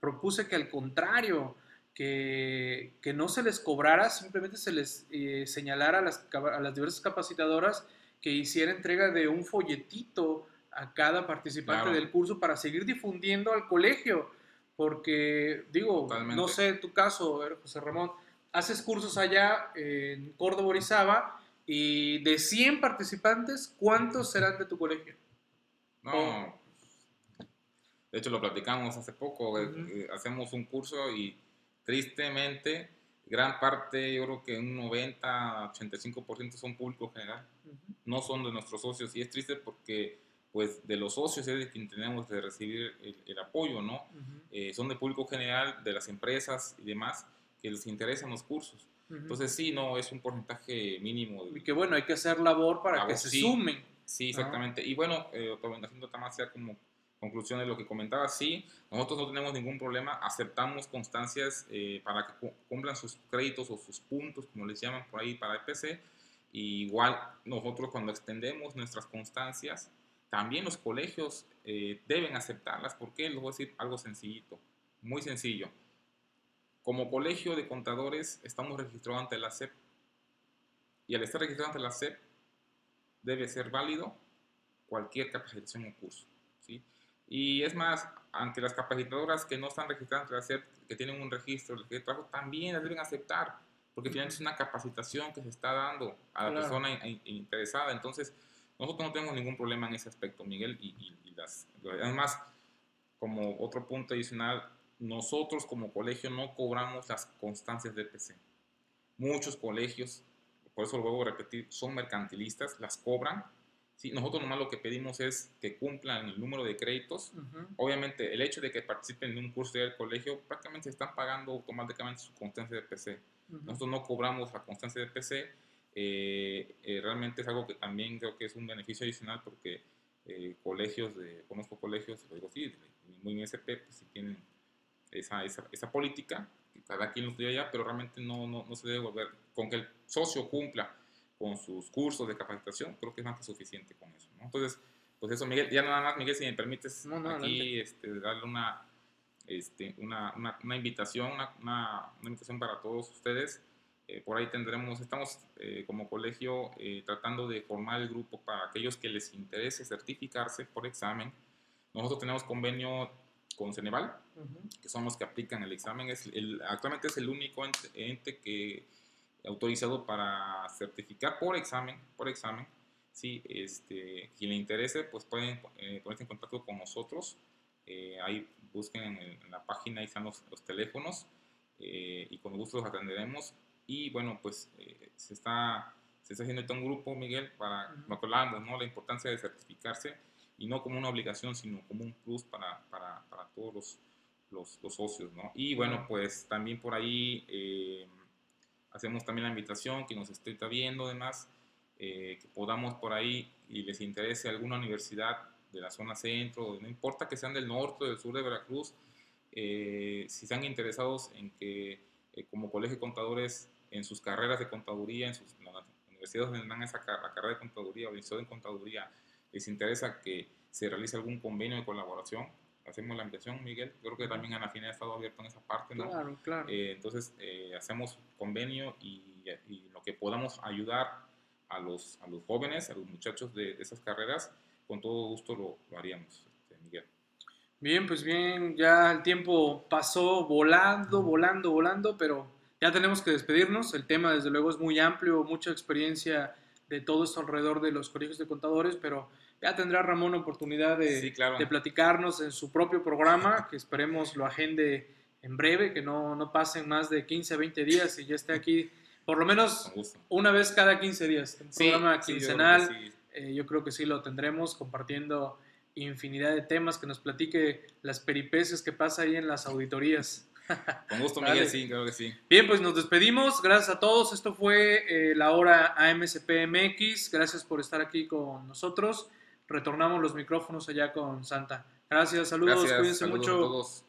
Speaker 1: propuse que al contrario, que, que no se les cobrara, simplemente se les eh, señalara a las, a las diversas capacitadoras que hiciera entrega de un folletito a cada participante
Speaker 2: Claro.
Speaker 1: del curso para seguir difundiendo al colegio. Porque, digo,
Speaker 2: Totalmente.
Speaker 1: no sé tu caso, José Ramón, haces cursos allá en Córdoba, Orizaba, y de 100 participantes, ¿cuántos serán de tu colegio?
Speaker 2: No. De hecho, lo platicamos hace poco. eh,
Speaker 1: Ujú.
Speaker 2: eh, hacemos un curso y tristemente, gran parte, yo creo que un 90, 85% son público general. No son de nuestros socios. Y es triste porque, pues, de los socios es de quien tenemos de recibir el, el apoyo, ¿no?
Speaker 1: Ujú,
Speaker 2: Eh, son de público general, de las empresas y demás, que les interesan los cursos.
Speaker 1: ujú.
Speaker 2: Entonces, sí, no, es un porcentaje mínimo.
Speaker 1: y
Speaker 2: de-
Speaker 1: que bueno, hay que hacer labor para
Speaker 2: Labor,
Speaker 1: que se
Speaker 2: sí.
Speaker 1: sumen.
Speaker 2: Sí, exactamente. Y bueno, eh, haciendo más sea como conclusión de lo que comentaba, sí, nosotros no tenemos ningún problema, aceptamos constancias eh, para que cu- cumplan sus créditos o sus puntos, como les llaman por ahí para EPC. Y igual nosotros cuando extendemos nuestras constancias, también los colegios eh, deben aceptarlas. ¿Por qué? Les voy a decir algo sencillito, muy sencillo. Como colegio de contadores estamos registrados ante la SEP y al estar registrados ante la SEP debe ser válido cualquier capacitación o curso. Y es más, ante las capacitadoras que no están registradas ante la SEP, que tienen un registro de trabajo, también las deben aceptar, porque finalmente es una capacitación que se está dando a la
Speaker 1: Claro.
Speaker 2: persona in- in- interesada. Entonces, nosotros no tenemos ningún problema en ese aspecto, Miguel. Y, y- y las, además, como otro punto adicional, nosotros como colegio no cobramos las constancias de PC. Muchos colegios, por eso lo vuelvo a repetir, son mercantilistas, las cobran. ¿Sí? Nosotros nomás lo que pedimos es que cumplan el número de créditos. Obviamente, el hecho de que participen en un curso del colegio, prácticamente están pagando automáticamente su constancia de PC. Nosotros no cobramos la constancia de PC. eh, eh, realmente es algo que también creo que es un beneficio adicional porque eh, colegios, de, conozco colegios, lo digo así, de- muy en SP, pues sí tienen esa, esa, esa política, cada quien lo estudia allá, pero realmente no, no, no se debe volver, con que el socio cumpla con sus cursos de capacitación, creo que es más que suficiente con eso. ¿no? Entonces, pues eso, Miguel, ya nada más, Miguel, si me permites
Speaker 1: No, no,
Speaker 2: aquí este, darle una, este, una, una, una invitación, una, una, invitación para todos ustedes. Eh, por ahí tendremos, estamos eh, como colegio eh, tratando de formar el grupo para aquellos que les interese certificarse por examen. Nosotros tenemos convenio con Ceneval,
Speaker 1: Ujú.
Speaker 2: que son los que aplican el examen. Es el, actualmente es el único ente, ente que autorizado para certificar por examen, por examen. Sí, este, quien le interese, pues pueden eh, ponerse en contacto con nosotros. Eh, ahí busquen en, el- en la página, ahí están los, los teléfonos eh, y con gusto los atenderemos. Y bueno, pues eh, se, está, se está haciendo un grupo, Miguel, para
Speaker 1: Ujú.
Speaker 2: lo que hablábamos, ¿no? La importancia de certificarse y no como una obligación, sino como un plus para, para, para todos los, los, los socios, ¿no? Y bueno, pues también por ahí eh, hacemos también la invitación, que nos esté viendo además, eh, que podamos por ahí y les interese alguna universidad de la zona centro, no importa que sean del norte o del sur de Veracruz, eh, si están interesados en que eh, como colegio de contadores en sus carreras de contaduría, en sus universidades donde dan esa la carrera de contaduría o licenciado en contaduría, les interesa que se realice algún convenio de colaboración, hacemos la invitación, Miguel. Creo que también Anafina ha estado abierto en esa parte, ¿no?
Speaker 1: Claro, claro.
Speaker 2: Eh, entonces, eh, hacemos convenio y, y lo que podamos ayudar a los, a los jóvenes, a los muchachos de, de esas carreras, con todo gusto lo, lo haríamos, este, Miguel.
Speaker 1: Bien, pues bien, ya el tiempo pasó volando, volando, volando, pero ya tenemos que despedirnos. El tema, desde luego, es muy amplio, mucha experiencia de todo esto alrededor de los colegios de contadores, pero ya tendrá Ramón oportunidad de,
Speaker 2: Sí, claro.
Speaker 1: de platicarnos en su propio programa, que esperemos lo agende en breve, que no, no pasen más de 15, 20 días y ya esté aquí, por lo menos una vez cada 15 días. Un
Speaker 2: Sí,
Speaker 1: programa
Speaker 2: sí, yo creo que
Speaker 1: quincenal.
Speaker 2: sí.
Speaker 1: Eh, yo creo que sí lo tendremos compartiendo infinidad de temas, que nos platique las peripecias que pasa ahí en las auditorías.
Speaker 2: Con gusto, Miguel, sí, creo que sí.
Speaker 1: Bien, pues nos despedimos. Gracias a todos. Esto fue eh, la hora AMCPMX. Gracias por estar aquí con nosotros. Retornamos los micrófonos allá con Santa. Gracias, saludos,
Speaker 2: Gracias,
Speaker 1: cuídense
Speaker 2: saludos
Speaker 1: mucho.
Speaker 2: a todos.